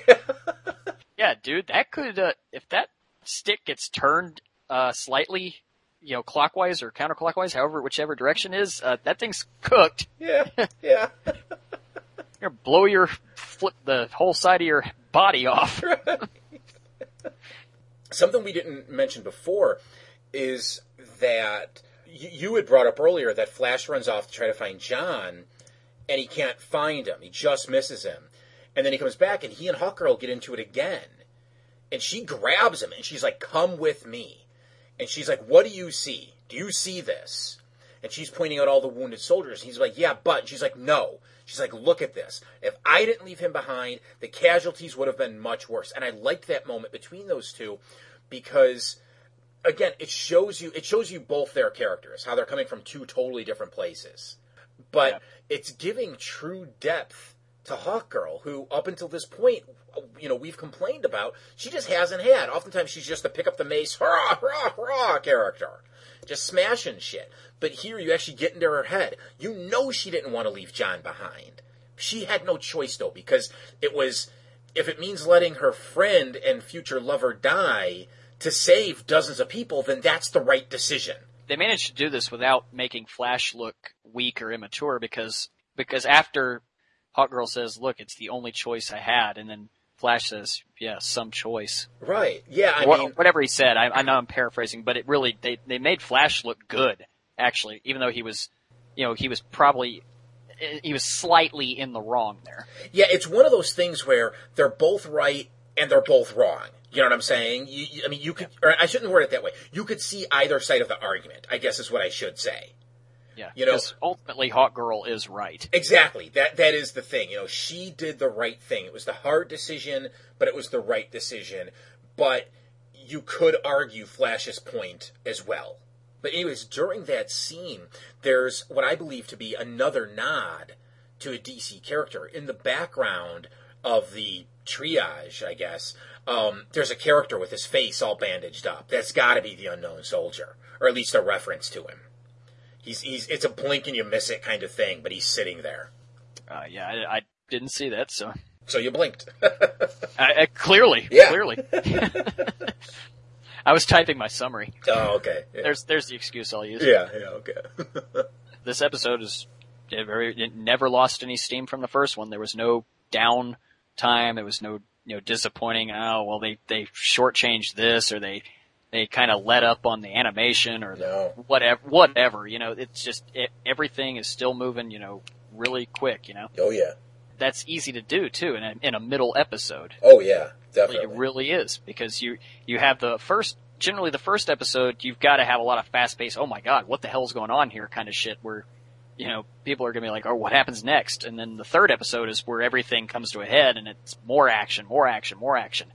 yeah, dude, that could uh, if that stick gets turned uh, slightly, you know, clockwise or counterclockwise, however, whichever direction is, uh, that thing's cooked. Yeah. Yeah. You're blow your flip the whole side of your body off. Something we didn't mention before is that you, had brought up earlier that Flash runs off to try to find John, and he can't find him. He just misses him, and then he comes back, and he and Hawkgirl get into it again, and she grabs him, and she's like, "Come with me," and she's like, "What do you see? Do you see this?" And she's pointing out all the wounded soldiers. He's like, "Yeah, but," and she's like, "No." She's like, look at this. If I didn't leave him behind, the casualties would have been much worse. And I liked that moment between those two because again, it shows you it shows you both their characters, how they're coming from two totally different places. But Yeah. it's giving true depth to Hawkgirl, who up until this point, you know, we've complained about. She just hasn't had. Oftentimes, she's just a pick up the mace, hurrah, hurrah, hurrah character, just smashing shit. But here, you actually get into her head. You know, she didn't want to leave John behind. She had no choice though, because it was if it means letting her friend and future lover die to save dozens of people, then that's the right decision. they managed to do this without making Flash look weak or immature because because after Hawkgirl says, "Look, it's the only choice I had," and then Flash says, "Yeah, some choice." Right. Yeah, I mean, whatever he said, I, I know I'm paraphrasing, but it really they they made Flash look good actually, even though he was, you know, he was probably eh, he was slightly in the wrong there. yeah, it's one of those things where they're both right and they're both wrong. You know what I'm saying? You, you- I mean, you could, or I shouldn't word it that way. You could see either side of the argument, I guess is what I should say. Yeah, You know- because ultimately Hawkgirl is right. Exactly. That that is the thing. You know, she did the right thing. It was the hard decision, but it was the right decision. But you could argue Flash's point as well. But anyways, during that scene, there's what I believe to be another nod to a DC character in the background of the triage. I guess um, there's a character with his face all bandaged up. That's got to be the unknown soldier, or at least a reference to him. He's he's it's a blink and you miss it kind of thing, but he's sitting there. Uh, yeah, I, I didn't see that, so So you blinked. I, I, clearly, Yeah. clearly. I was typing my summary. oh, okay. Yeah. There's there's the excuse I'll use. yeah, yeah, okay. This episode is very it never lost any steam from the first one. There was no down time. There was no you know disappointing. Oh well, they they shortchanged this or they they kind of let up on the animation or the No. whatever, whatever, you know, it's just, it, everything is still moving, you know, really quick, you know. Oh yeah. That's easy to do too in a, in a middle episode. Oh yeah. Definitely. It really is because you you have the first generally the first episode you've got to have a lot of fast paced. Oh my god, what the hell's going on here? Kind of shit where you know people are gonna be like, oh, what happens next? And then the third episode is where everything comes to a head and it's more action, more action, more action.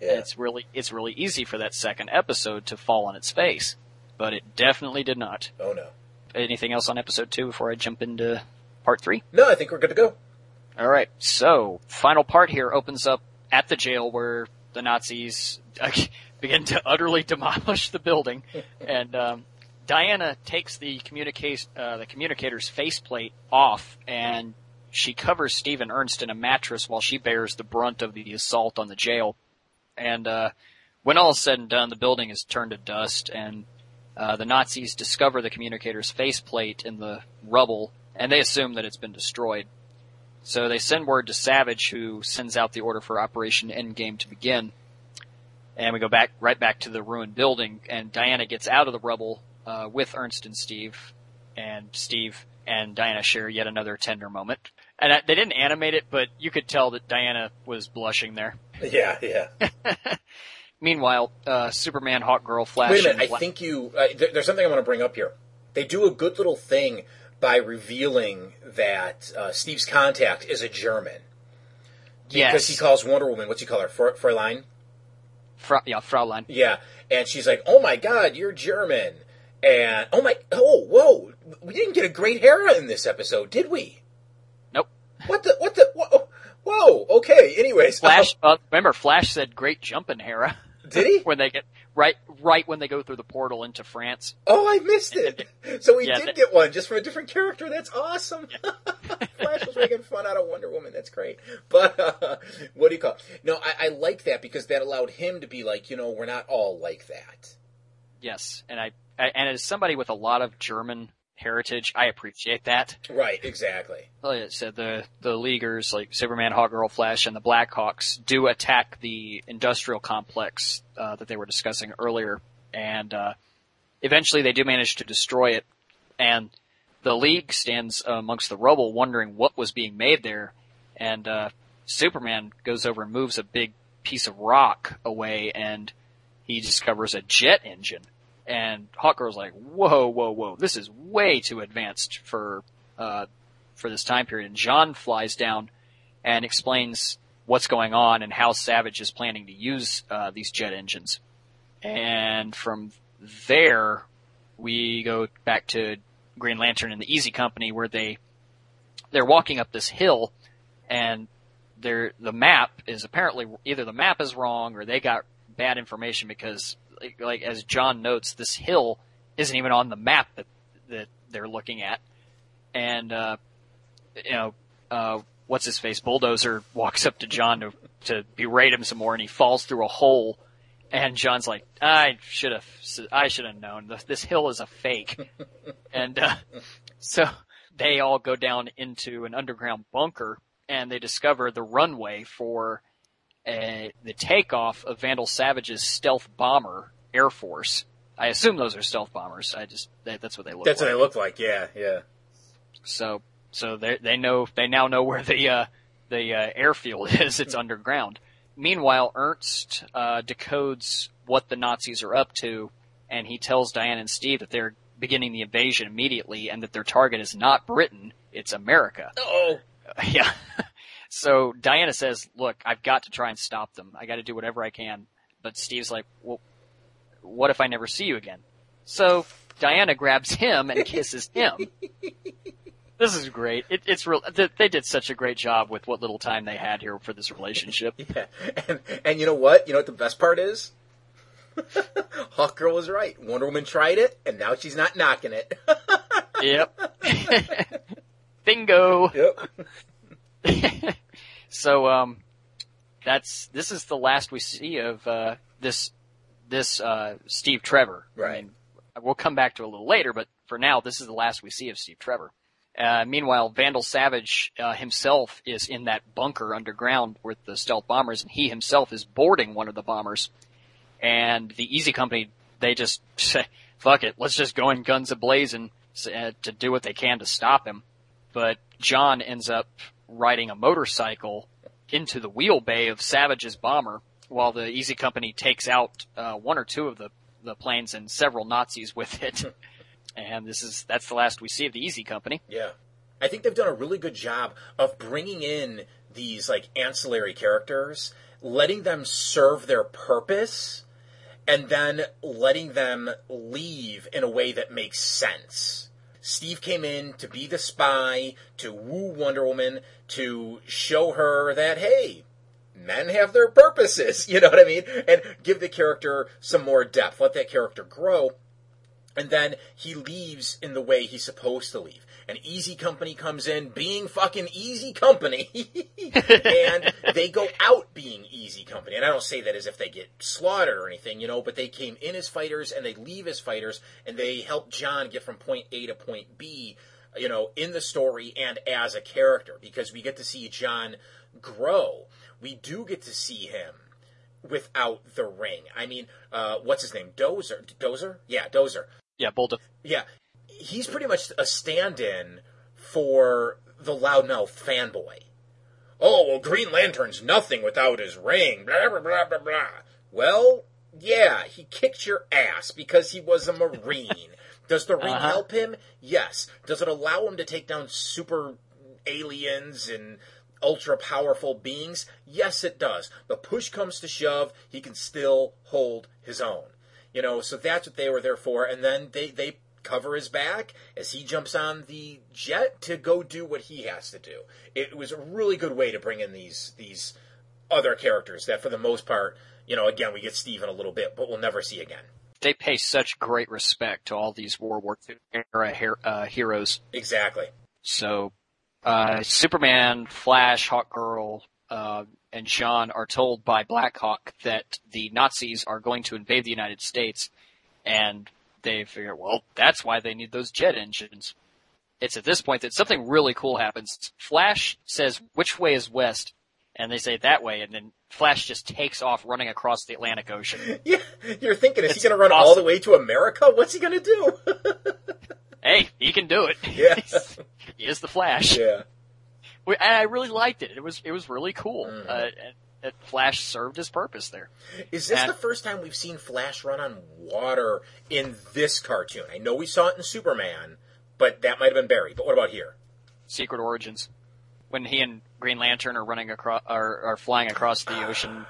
And it's really it's really easy for that second episode to fall on its face, but it definitely did not. Oh no. Anything else on episode two before I jump into part three? No, I think we're good to go. All right. So, final part here opens up at the jail where the Nazis begin to utterly demolish the building, and um, Diana takes the communicate uh, the communicator's faceplate off, and she covers Stephen Ernst in a mattress while she bears the brunt of the assault on the jail. And uh, when all is said and done, the building is turned to dust, and uh, the Nazis discover the communicator's faceplate in the rubble, and they assume that it's been destroyed. So they send word to Savage, who sends out the order for Operation Endgame to begin. And we go back right back to the ruined building, and Diana gets out of the rubble uh, with Ernst and Steve, and Steve and Diana share yet another tender moment. And I, they didn't animate it, but you could tell that Diana was blushing there. Yeah, yeah. Meanwhile, uh, Superman, Hawkgirl, Flash. Wait a minute. I think you. Uh, th- there's something I want to bring up here. They do a good little thing by revealing that uh, Steve's contact is a German Yes. because he calls Wonder Woman. What's he call her? Fr- Fräulein. Fra- yeah, Fraulein. Yeah, and she's like, "Oh my God, you're German." And oh my, oh whoa, we didn't get a great Hera in this episode, did we? Nope. What the? What the? Whoa, okay. Anyways, Flash. Uh, remember, Flash said, "Great jumping, Hera." did he? when they get right right when they go through the portal into France. Oh, I missed it. So we Yeah, did that- get one just from a different character. That's awesome. Flash was making fun out of Wonder Woman. That's great. But uh, what do you call? It? No, I, I like that because that allowed him to be like, you know, we're not all like that. Yes, and I, I and as somebody with a lot of German heritage, I appreciate that. Right. Exactly. Like I said, the the Leaguers like Superman, Hawkgirl, Flash, and the Blackhawks do attack the industrial complex uh, that they were discussing earlier, and uh, eventually they do manage to destroy it. And the League stands amongst the rubble, wondering what was being made there. And uh, Superman goes over and moves a big piece of rock away, and he discovers a jet engine. And Hawkgirl's like, "Whoa, whoa, whoa! This is way too advanced for uh, for this time period." And John flies down and explains what's going on and how Savage is planning to use uh, these jet engines. And from there, we go back to Green Lantern and the Easy Company, where they they're walking up this hill, and the map is apparently either the map is wrong or they got bad information because, like, like as John notes, this hill isn't even on the map that that they're looking at, and uh, you know, uh, what's his face? Bulldozer walks up to John to to berate him some more, and he falls through a hole. And John's like, I should have, I should have known. This, this hill is a fake. and uh, so they all go down into an underground bunker, and they discover the runway for uh, the takeoff of Vandal Savage's stealth bomber Air Force. I assume those are stealth bombers. I just that, that's what they look like. That's like. what they look like. Yeah. Yeah. So so they they know they now know where the uh, the uh, airfield is. It's underground. Meanwhile, Ernst uh, decodes what the Nazis are up to, and he tells Diane and Steve that they're beginning the invasion immediately, and that their target is not Britain, it's America. Oh. Yeah. So Diana says, "Look, I've got to try and stop them. I got to do whatever I can." But Steve's like, "Well, what if I never see you again?" So Diana grabs him and kisses him. This is great. It, it's real. They, did such a great job with what little time they had here for this relationship. Yeah. And and you know what? You know what the best part is? Hawkgirl was right. Wonder Woman tried it, and now she's not knocking it. yep. Bingo. yep. so um, that's this is the last we see of uh, this this uh, Steve Trevor. I Right. mean, we'll come back to it a little later, but for now, this is the last we see of Steve Trevor. Uh, meanwhile, Vandal Savage uh, himself is in that bunker underground with the stealth bombers, and he himself is boarding one of the bombers. and the Easy Company they just say, "Fuck it, let's just go in guns ablazing uh, to do what they can to stop him." But John ends up riding a motorcycle into the wheel bay of Savage's bomber, while the Easy Company takes out uh, one or two of the the planes and several Nazis with it. and this is that's the last we see of the Easy Company. Yeah. I think they've done a really good job of bringing in these like ancillary characters, letting them serve their purpose, and then letting them leave in a way that makes sense. Steve came in to be the spy, to woo Wonder Woman, to show her that, hey, men have their purposes, you know what I mean? And give the character some more depth, let that character grow. And then he leaves in the way he's supposed to leave. An easy company comes in being fucking easy company, and they go out being easy company. And I don't say that as if they get slaughtered or anything, you know, but they came in as fighters and they leave as fighters, and they help John get from point A to point B, you know, in the story and as a character, because we get to see John grow. We do get to see him without the ring. I mean, uh, what's his name? Dozer? Dozer? Yeah, Dozer. Yeah, Bolda. Yeah, he's pretty much a stand-in for the loudmouth fanboy. Oh, well, Green Lantern's nothing without his ring. Blah blah blah blah blah. Well, yeah, he kicked your ass because he was a Marine. Does the ring Uh-huh. help him? Yes. Does it allow him to take down super aliens and ultra powerful beings? Yes, it does. But push comes to shove, he can still hold his own. You know, so that's what they were there for. And then they, they cover his back as he jumps on the jet to go do what he has to do. It was a really good way to bring in these, these other characters that for the most part, you know, again, we get Steve in a little bit, but we'll never see again. They pay such great respect to all these World War II era her- uh, heroes. Exactly. So, uh, Superman, Flash, Hawkgirl, uh, and John are told by Blackhawk that the Nazis are going to invade the United States, and they figure, well, that's why they need those jet engines. It's at this point that something really cool happens. Flash says, which way is west? And they say that way, and then Flash just takes off running across the Atlantic Ocean. Yeah, you're thinking, is It's he going to run all the way to America? What's he going to do? hey, he can do it. Yeah. he is the Flash. yeah. And I really liked it. It was it was really cool. Mm. Uh, and Flash served his purpose there. Is this And- the first time we've seen Flash run on water in this cartoon? I know we saw it in Superman, but that might have been Barry. But what about here? Secret Origins, when he and Green Lantern are running across are, are flying across the ocean.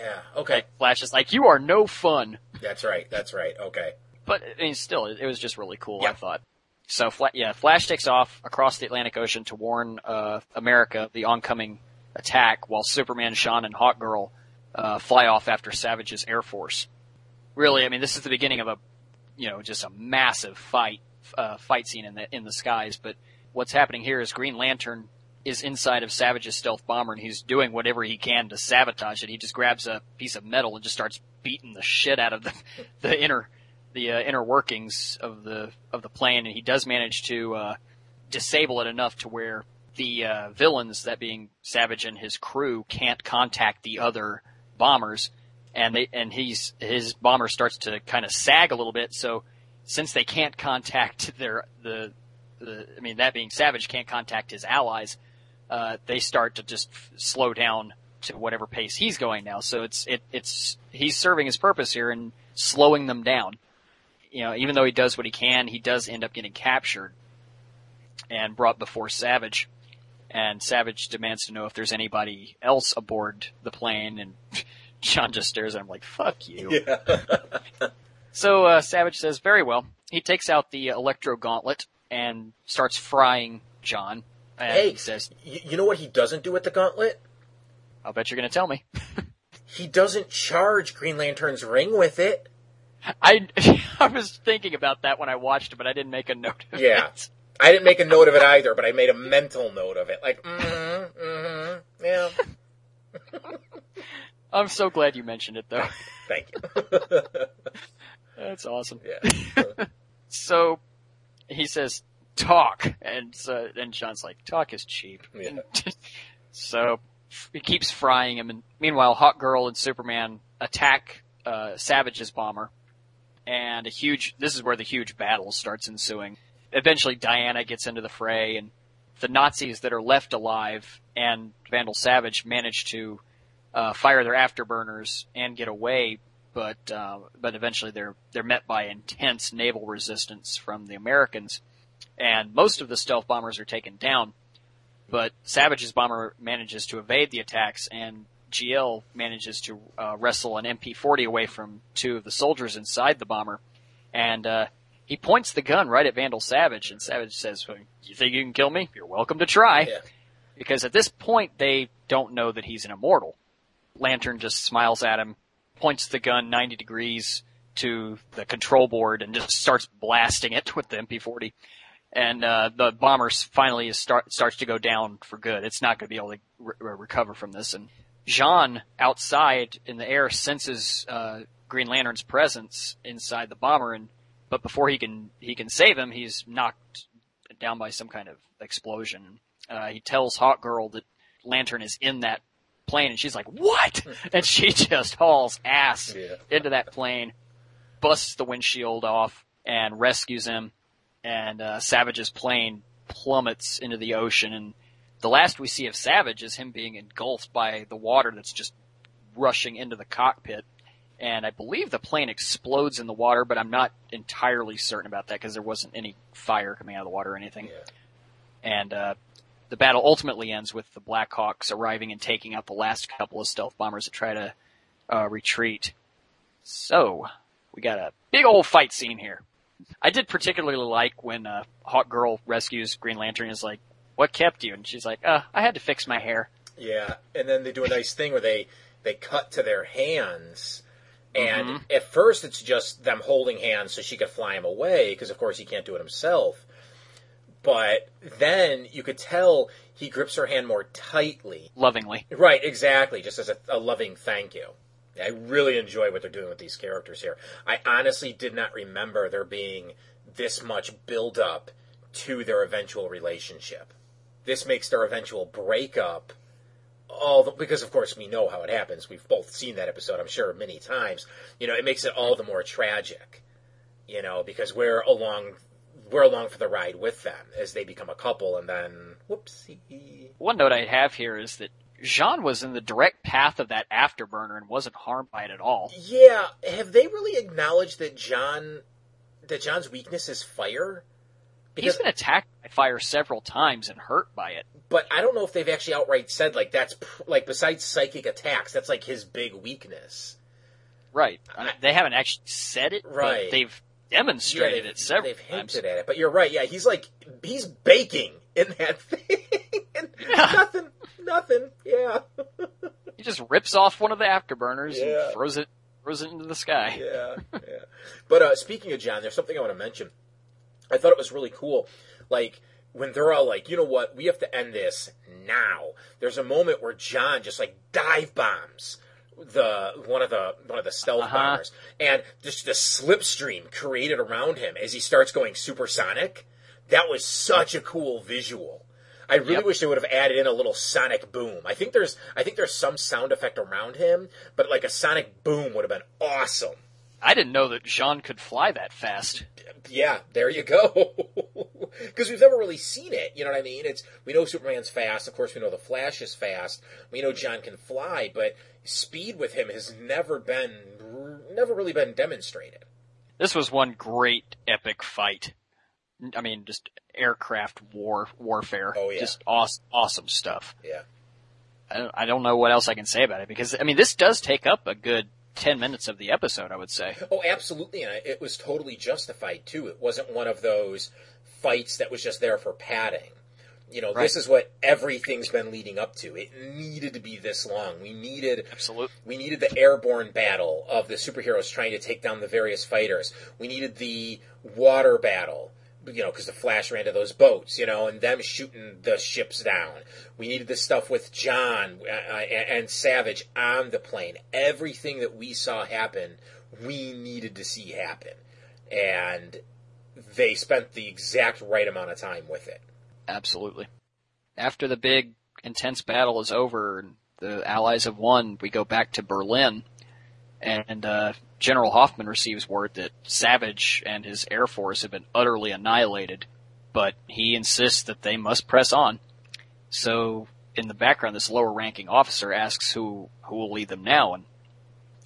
Yeah. Okay. Like Flash is like, "You are no fun." That's right. That's right. Okay. But I mean, still, it, was just really cool. Yeah. I thought. So, yeah, Flash takes off across the Atlantic Ocean to warn uh, America of the oncoming attack, while Superman, J'onn, and Hawkgirl uh, fly off after Savage's Air Force. Really, I mean, this is the beginning of a, you know, just a massive fight uh, fight scene in the in the skies. But what's happening here is Green Lantern is inside of Savage's stealth bomber, and he's doing whatever he can to sabotage it. He just grabs a piece of metal and just starts beating the shit out of the the inner the uh, inner workings of the of the plane, and he does manage to uh, disable it enough to where the uh, villains, that being Savage and his crew, can't contact the other bombers, and they and he's his bomber starts to kind of sag a little bit. So since they can't contact their the the I mean that being Savage can't contact his allies, uh, they start to just f- slow down to whatever pace he's going now. So it's it it's he's serving his purpose here and slowing them down. You know, even though he does what he can, he does end up getting captured and brought before Savage. And Savage demands to know if there's anybody else aboard the plane, and John just stares at him like, "Fuck you." So uh, Savage says, "Very well." He takes out the electro gauntlet and starts frying John. And Hey. he says, you know what he doesn't do with the gauntlet? "I'll bet you're going to tell me." He doesn't charge Green Lantern's ring with it. I I was thinking about that when I watched it, but I didn't make a note. Of it. Yeah. it. I didn't make a note of it either, but I made a mental note of it. Like, mm-hmm, mm-hmm, yeah. I'm so glad you mentioned it, though. Thank you. That's awesome. yeah. So he says, "Talk," and so and John's like, "Talk is cheap." Yeah. so he keeps frying him, and meanwhile, Hawkgirl and Superman attack uh, Savage's bomber, and a huge. This is where the huge battle starts ensuing. Eventually, Diana gets into the fray, and the Nazis that are left alive and Vandal Savage manage to uh, fire their afterburners and get away, but uh, but eventually they're they're met by intense naval resistance from the Americans, and most of the stealth bombers are taken down. But Savage's bomber manages to evade the attacks, and GL manages to uh, wrestle an MP40 away from two of the soldiers inside the bomber, and uh, he points the gun right at Vandal Savage, and Savage says, well, "You think you can kill me? You're welcome to try." Yeah. Because at this point they don't know that he's an immortal. Lantern just smiles at him, points the gun 90 degrees to the control board, and just starts blasting it with the MP40. And uh, the bomber finally is start, starts to go down for good. It's not going to be able to re- recover from this. And J'onn, outside in the air, senses uh, Green Lantern's presence inside the bomber, and but before he can he can save him, he's knocked down by some kind of explosion. Uh, he tells Hawkgirl that Lantern is in that plane, and she's like, "What?" and she just hauls ass Yeah. into that plane, busts the windshield off, and rescues him. And uh, Savage's plane plummets into the ocean, and the last we see of Savage is him being engulfed by the water that's just rushing into the cockpit. And I believe the plane explodes in the water, but I'm not entirely certain about that because there wasn't any fire coming out of the water or anything. Yeah. And uh, the battle ultimately ends with the Blackhawks arriving and taking out the last couple of stealth bombers that try to uh, retreat. So we got a big old fight scene here. I did particularly like when uh, Hawkgirl rescues Green Lantern and is like, "What kept you?" And she's like, "Uh, I had to fix my hair." Yeah, and then they do a nice thing where they they cut to their hands, and Mm-hmm. at first it's just them holding hands so she could fly him away because of course he can't do it himself. But then you could tell he grips her hand more tightly. Lovingly, Right, exactly, just as a, a loving thank you. I really enjoy what they're doing with these characters here. I honestly did not remember there being this much build up to their eventual relationship. This makes their eventual breakup all the, because of course we know how it happens. We've both seen that episode, I'm sure, many times. You know, it makes it all the more tragic. You know, because we're along we're along for the ride with them as they become a couple and then whoopsie. one note I have here is that J'onn was in the direct path of that afterburner and wasn't harmed by it at all. Yeah, have they really acknowledged that J'onn that J'onn's weakness is fire? He's been attacked by fire several times and hurt by it. But I don't know if they've actually outright said like that's pr- like besides psychic attacks, that's like his big weakness. Right. I they haven't actually said it, Right. but they've demonstrated they've, it several they've times. hinted at it, but you're right. Yeah, he's like he's baking in that thing. and Nothing, nothing. Yeah, He just rips off one of the afterburners Yeah. and throws it throws it into the sky. yeah, yeah. But uh, speaking of J'onn, there's something I want to mention. I thought it was really cool. Like when they're all like, you know what, we have to end this now. There's a moment where J'onn just like dive bombs the one of the one of the stealth Uh-huh. bombers, and just the slipstream created around him as he starts going supersonic. That was such a cool visual. I really Yep. wish they would have added in a little sonic boom. I think there's I think there's some sound effect around him, but like a sonic boom would have been awesome. I didn't know that J'onn could fly that fast. Yeah, there you go. Because we've never really seen it. You know what I mean? It's we know Superman's fast. Of course, we know the Flash is fast. We know J'onn can fly, but speed with him has never been never really been demonstrated. This was one great epic fight. I mean, just aircraft war warfare. Oh, yeah. Just awesome, awesome stuff. Yeah. I don't, I don't know what else I can say about it because I mean, this does take up a good ten minutes of the episode. I would say. Oh, absolutely, and it was totally justified too. It wasn't one of those fights that was just there for padding. You know, Right. this is what everything's been leading up to. It needed to be this long. We needed Absolutely. We needed the airborne battle of the superheroes trying to take down the various fighters. We needed the water battle, you know, because the Flash ran to those boats, you know, and them shooting the ships down. We needed the stuff with John uh, uh, and Savage on the plane. Everything that we saw happen, we needed to see happen. And they spent the exact right amount of time with it. Absolutely. After the big intense battle is over and the Allies have won, we go back to Berlin And uh, General Hoffman receives word that Savage and his Air Force have been utterly annihilated, but he insists that they must press on. So in the background, this lower ranking officer asks who who will lead them now, and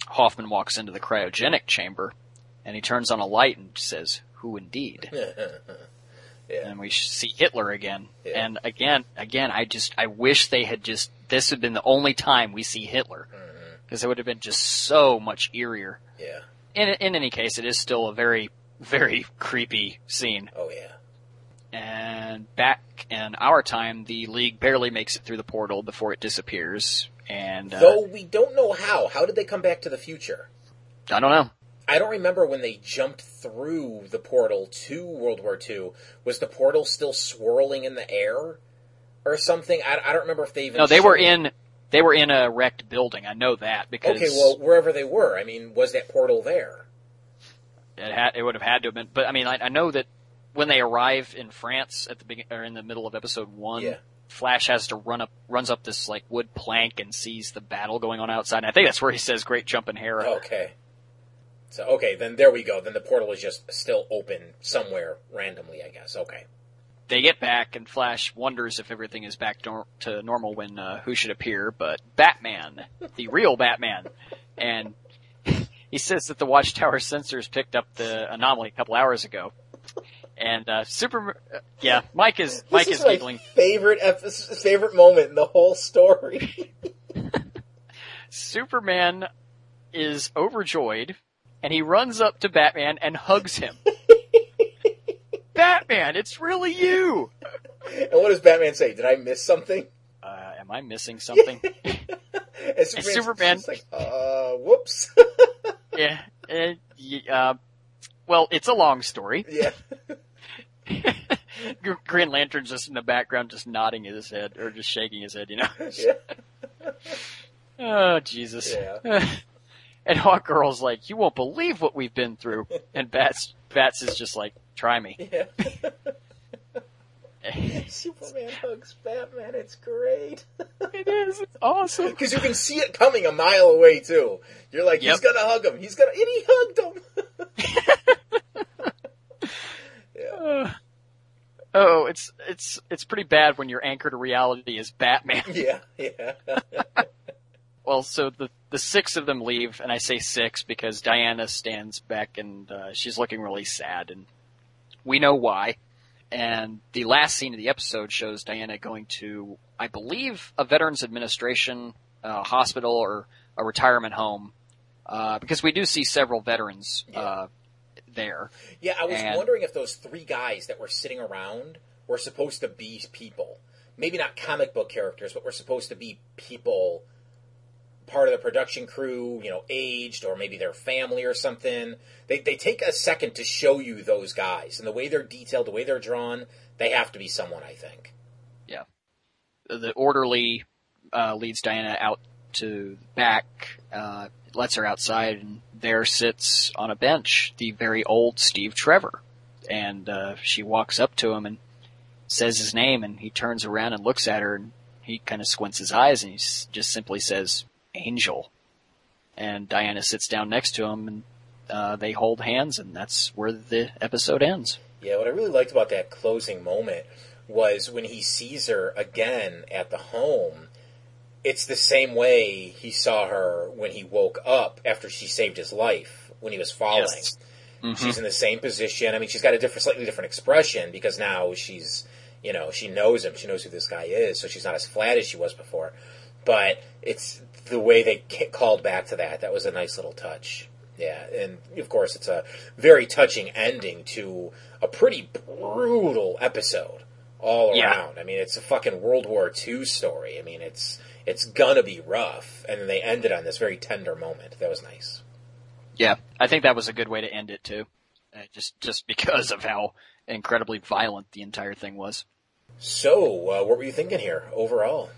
Hoffman walks into the cryogenic chamber, and he turns on a light and says, "Who indeed?" Yeah. and we see Hitler again. Yeah. And again, again, I just, I wish they had just, this had been the only time we see Hitler. Because it would have been just so much eerier. Yeah. In, in any case, it is still a very, very creepy scene. Oh yeah. And back in our time, the League barely makes it through the portal before it disappears. And, uh, Though we don't know how. How did they come back to the future? I don't know. I don't remember when they jumped through the portal to World War II. Was the portal still swirling in the air or something? I, I don't remember if they even. No, they were showed- in, they were in a wrecked building. I know that because Okay, well, wherever they were, I mean, was that portal there? It had it would have had to have been, but I mean, I, I know that when they arrive in France at the begin or in the middle of episode one, Yeah. Flash has to run up runs up this like wood plank and sees the battle going on outside. And I think that's where he says, "Great jumping Hera." Okay. So okay, then there we go. Then the portal is just still open somewhere randomly, I guess. Okay. They get back, and Flash wonders if everything is back nor- to normal when uh, who should appear, but Batman, the real Batman, and he says that the Watchtower sensors picked up the anomaly a couple hours ago. And uh, Super, uh, yeah, Mike is Mike this is is my giggling. favorite epi- favorite moment in the whole story. Superman is overjoyed and he runs up to Batman and hugs him. Batman, it's really you! and what does Batman say? Did I miss something? Uh, am I missing something? And Superman's Superman- like, uh, whoops. yeah. Y- uh, well, it's a long story. yeah. Green Lantern's just in the background, just nodding his head, or just shaking his head, you know? Yeah. oh, Jesus. Yeah. and Hawkgirl's like, you won't believe what we've been through. And Bats, Bats is just like, try me. Yeah. Superman hugs Batman. It's great. It is. It's awesome. Because you can see it coming a mile away too. You're like, he's gonna hug him. He's gonna, and he hugged him. yeah. Oh, it's it's it's pretty bad when your anchor to reality is Batman. Yeah. Yeah. Well, so the the six of them leave, and I say six because Diana stands back and uh, she's looking really sad, and we know why. And the last scene of the episode shows Diana going to, I believe, a Veterans Administration uh, hospital or a retirement home, uh, because we do see several veterans uh, there. Yeah, I was And- wondering if those three guys that were sitting around were supposed to be people. Maybe not comic book characters, but were supposed to be people, part of the production crew, you know, aged, or maybe their family or something. They, they take a second to show you those guys. And the way they're detailed, the way they're drawn, they have to be someone, I think. Yeah. The orderly uh, leads Diana out to back, uh, lets her outside, and there sits on a bench the very old Steve Trevor. And uh, she walks up to him and says his name, and he turns around and looks at her, and he kind of squints his eyes, and he just simply says, "Angel." And Diana sits down next to him, and uh, they hold hands, and that's where the episode ends. Yeah, what I really liked about that closing moment was when he sees her again at the home. It's the same way he saw her when he woke up after she saved his life when he was falling. Yes. She's in the same position. I mean, she's got a different, slightly different expression because now she's, you know, she knows him. She knows who this guy is, so she's not as flat as she was before. But it's the way they called back to that. That was a nice little touch. Yeah, and of course, it's a very touching ending to a pretty brutal episode all Yeah. around. I mean, it's a fucking World War II story. I mean, it's it's gonna be rough, and then they ended on this very tender moment. That was nice. Yeah, I think that was a good way to end it too. Uh, just just because of how incredibly violent the entire thing was. So, uh, what were you thinking here overall?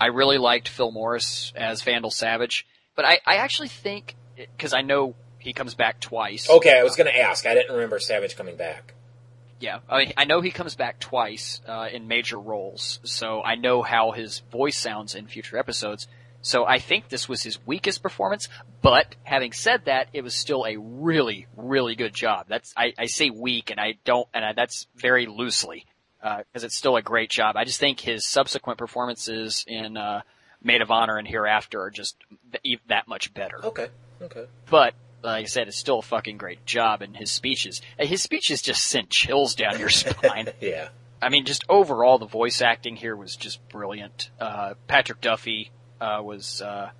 I really liked Phil Morris as Vandal Savage, but I, I actually think because I know he comes back twice. Okay, I was going to ask. I didn't remember Savage coming back. Yeah, I, mean, I know he comes back twice uh, in major roles, so I know how his voice sounds in future episodes. So I think this was his weakest performance, but having said that, it was still a really, really good job. That's, I, I say weak and I don't, and I, that's very loosely, uh, cause it's still a great job. I just think his subsequent performances in, uh, Maid of Honor and Hereafter are just th- that much better. Okay. Okay. But, like I said, it's still a fucking great job and his speeches, his speeches just sent chills down your spine. Yeah. I mean, just overall, the voice acting here was just brilliant. Uh, Patrick Duffy, uh, was, uh,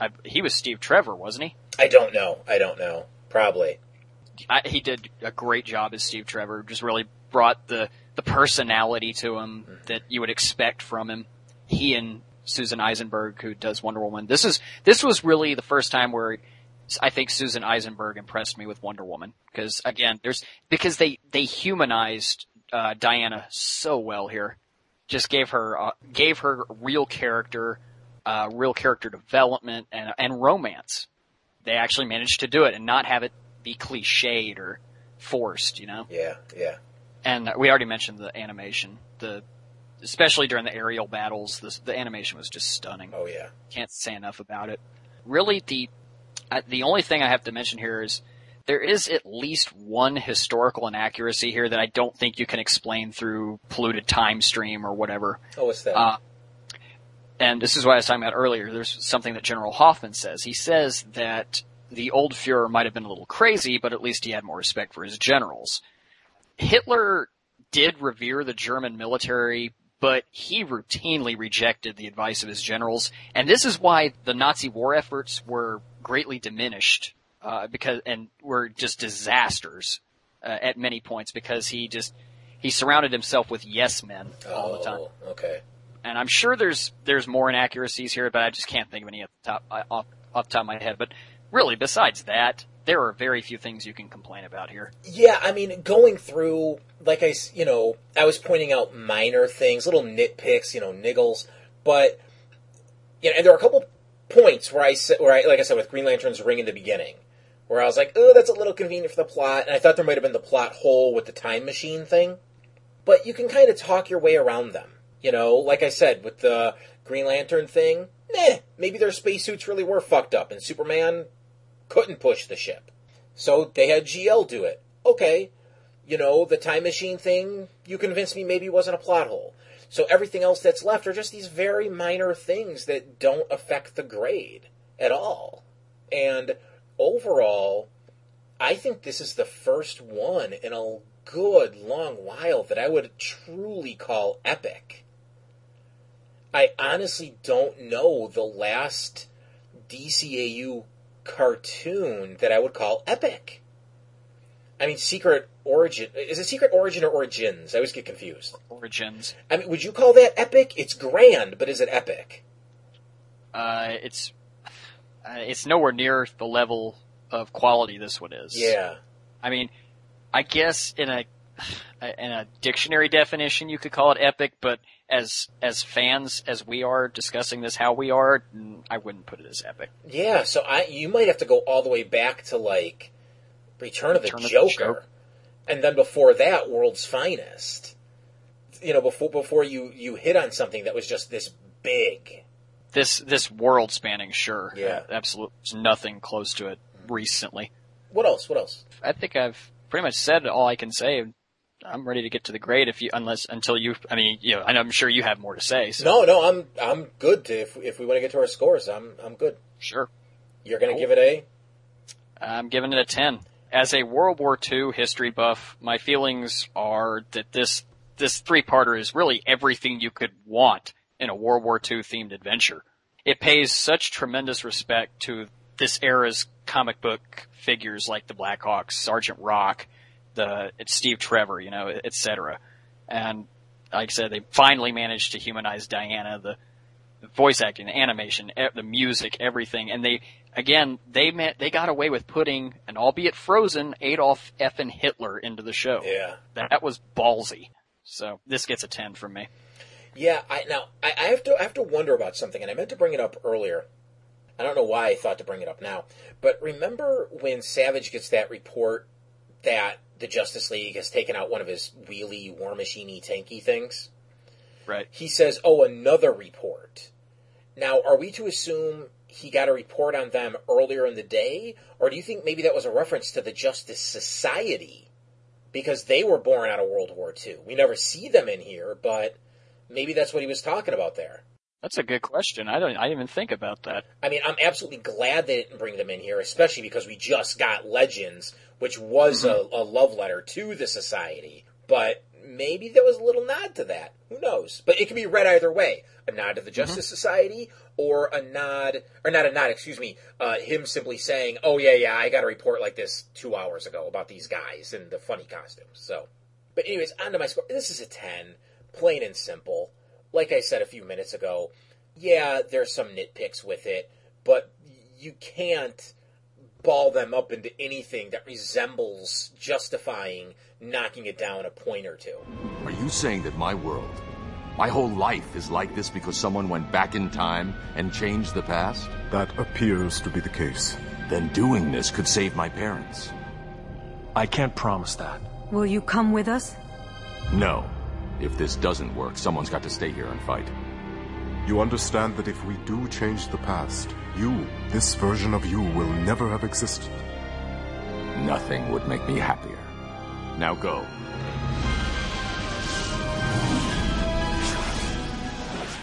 I, he was Steve Trevor, wasn't he? I don't know. I don't know. Probably. I, he did a great job as Steve Trevor. Just really brought the the personality to him that you would expect from him. He and Susan Eisenberg, who does Wonder Woman. This is this was really the first time where I think Susan Eisenberg impressed me with Wonder Woman because again, there's because they they humanized uh, Diana so well here. Just gave her uh, gave her real character, uh, real character development and and romance. They actually managed to do it and not have it be cliched or forced, you know. Yeah. Yeah. And we already mentioned the animation, the especially during the aerial battles, the, the animation was just stunning. Oh yeah. Can't say enough about it. Really, the the only thing I have to mention here is there is at least one historical inaccuracy here that I don't think you can explain through polluted time stream or whatever. Oh, what's that? Uh, and this is what I was talking about earlier. There's something that General Hoffman says. He says that the old Fuhrer might have been a little crazy, but at least he had more respect for his generals. Hitler did revere the German military, but he routinely rejected the advice of his generals, and this is why the Nazi war efforts were greatly diminished, uh, because, and were just disasters, uh, at many points because he just, he surrounded himself with yes men all the time Oh, Okay. and I'm sure there's there's more inaccuracies here, but I just can't think of any at the top uh, off, off the top of my head. But really, besides that, there are very few things you can complain about here. Yeah, I mean, going through, like I, you know, I was pointing out minor things, little nitpicks, you know, niggles, but, you know, and there are a couple points where I said, where I, like I said, with Green Lantern's ring in the beginning, where I was like, oh, that's a little convenient for the plot, and I thought there might have been the plot hole with the time machine thing, but you can kind of talk your way around them. You know, like I said, with the Green Lantern thing, maybe their spacesuits really were fucked up, and Superman couldn't push the ship. So they had GL do it. Okay. You know, the time machine thing, you convinced me maybe wasn't a plot hole. So everything else that's left are just these very minor things that don't affect the grade at all. And overall, I think this is the first one in a good long while that I would truly call epic. I honestly don't know the last DCAU cartoon that I would call epic. I mean, Secret Origin. Is it Secret Origin or Origins? I always get confused. Origins. I mean, would you call that epic? It's grand, but is it epic? Uh, it's uh, it's nowhere near the level of quality this one is. Yeah. I mean, I guess in a in a dictionary definition you could call it epic, but as as fans as we are discussing this how we are, I wouldn't put it as epic. Yeah, so I you might have to go all the way back to like Return of the Return of the Joker. Joker. And then before that, World's Finest. You know, before before you you hit on something that was just this big. This this world spanning, sure, Yeah. absolutely, there's nothing close to it mm-hmm. recently. What else? What else? I think I've pretty much said all I can say. I'm ready to get to the grade if you, unless until you. I mean, you know, I'm sure you have more to say. So No, no, I'm I'm good to if if we want to get to our scores, I'm I'm good. sure, You're going to Cool. give it a I'm giving it a ten. As a World War II history buff, my feelings are that this this three parter is really everything you could want in a World War II themed adventure. It pays such tremendous respect to this era's comic book figures like the Blackhawks, Sergeant Rock, the it's Steve Trevor, you know, etc. And like I said, they finally managed to humanize Diana, the, the voice acting, the animation, e- the music, everything. And they, again, they met, they got away with putting an albeit frozen Adolf effing Hitler into the show. yeah. That was ballsy. So this gets a 10 from me. Yeah, I now I, I have to I have to wonder about something, and I meant to bring it up earlier. I don't know why I thought to bring it up now, but remember when Savage gets that report that the Justice League has taken out one of his wheelie war machiney tanky things? Right. He says, "Oh, another report." Now, are we to assume he got a report on them earlier in the day, or do you think maybe that was a reference to the Justice Society? Because they were born out of World War II. We never see them in here, but maybe that's what he was talking about there. That's a good question. I don't. I didn't even think about that. I mean, I'm absolutely glad they didn't bring them in here, especially because we just got Legends, which was a, a love letter to the Society. But maybe there was a little nod to that. Who knows? But it can be read either way: a nod to the Justice Society, or a nod, or not a nod. Excuse me. Uh, him simply saying, "Oh yeah, yeah, I got a report like this two hours ago about these guys and the funny costumes." So, but anyways, on to my score. This is a ten, plain and simple like I said a few minutes ago, yeah, there's some nitpicks with it, but you can't ball them up into anything that resembles justifying knocking it down a point or two. Are you saying that my world, my whole life is like this because someone went back in time and changed the past? That appears to be the case. Then doing this could save my parents. I can't promise that. Will you come with us? No. If this doesn't work, someone's got to stay here and fight. You understand that if we do change the past, you, this version of you, will never have existed. Nothing would make me happier. Now go.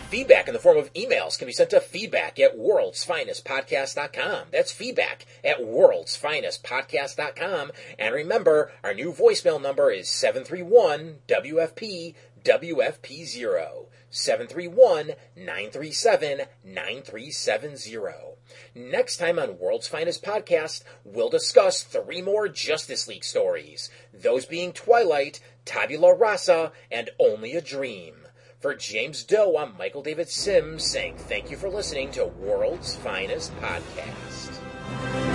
Feedback in the form of emails can be sent to feedback at worldsfinestpodcast.com. That's feedback at worldsfinestpodcast.com. And remember, our new voicemail number is 731 WFP WFP0. 731-937-9370. Next time on World's Finest Podcast, we'll discuss three more Justice League stories, those being Twilight, Tabula Rasa, and Only a Dream. For James Doe, I'm Michael David Sims saying thank you for listening to World's Finest Podcast.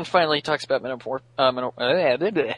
And finally, he talks about metamorph. Uh, metamor- uh,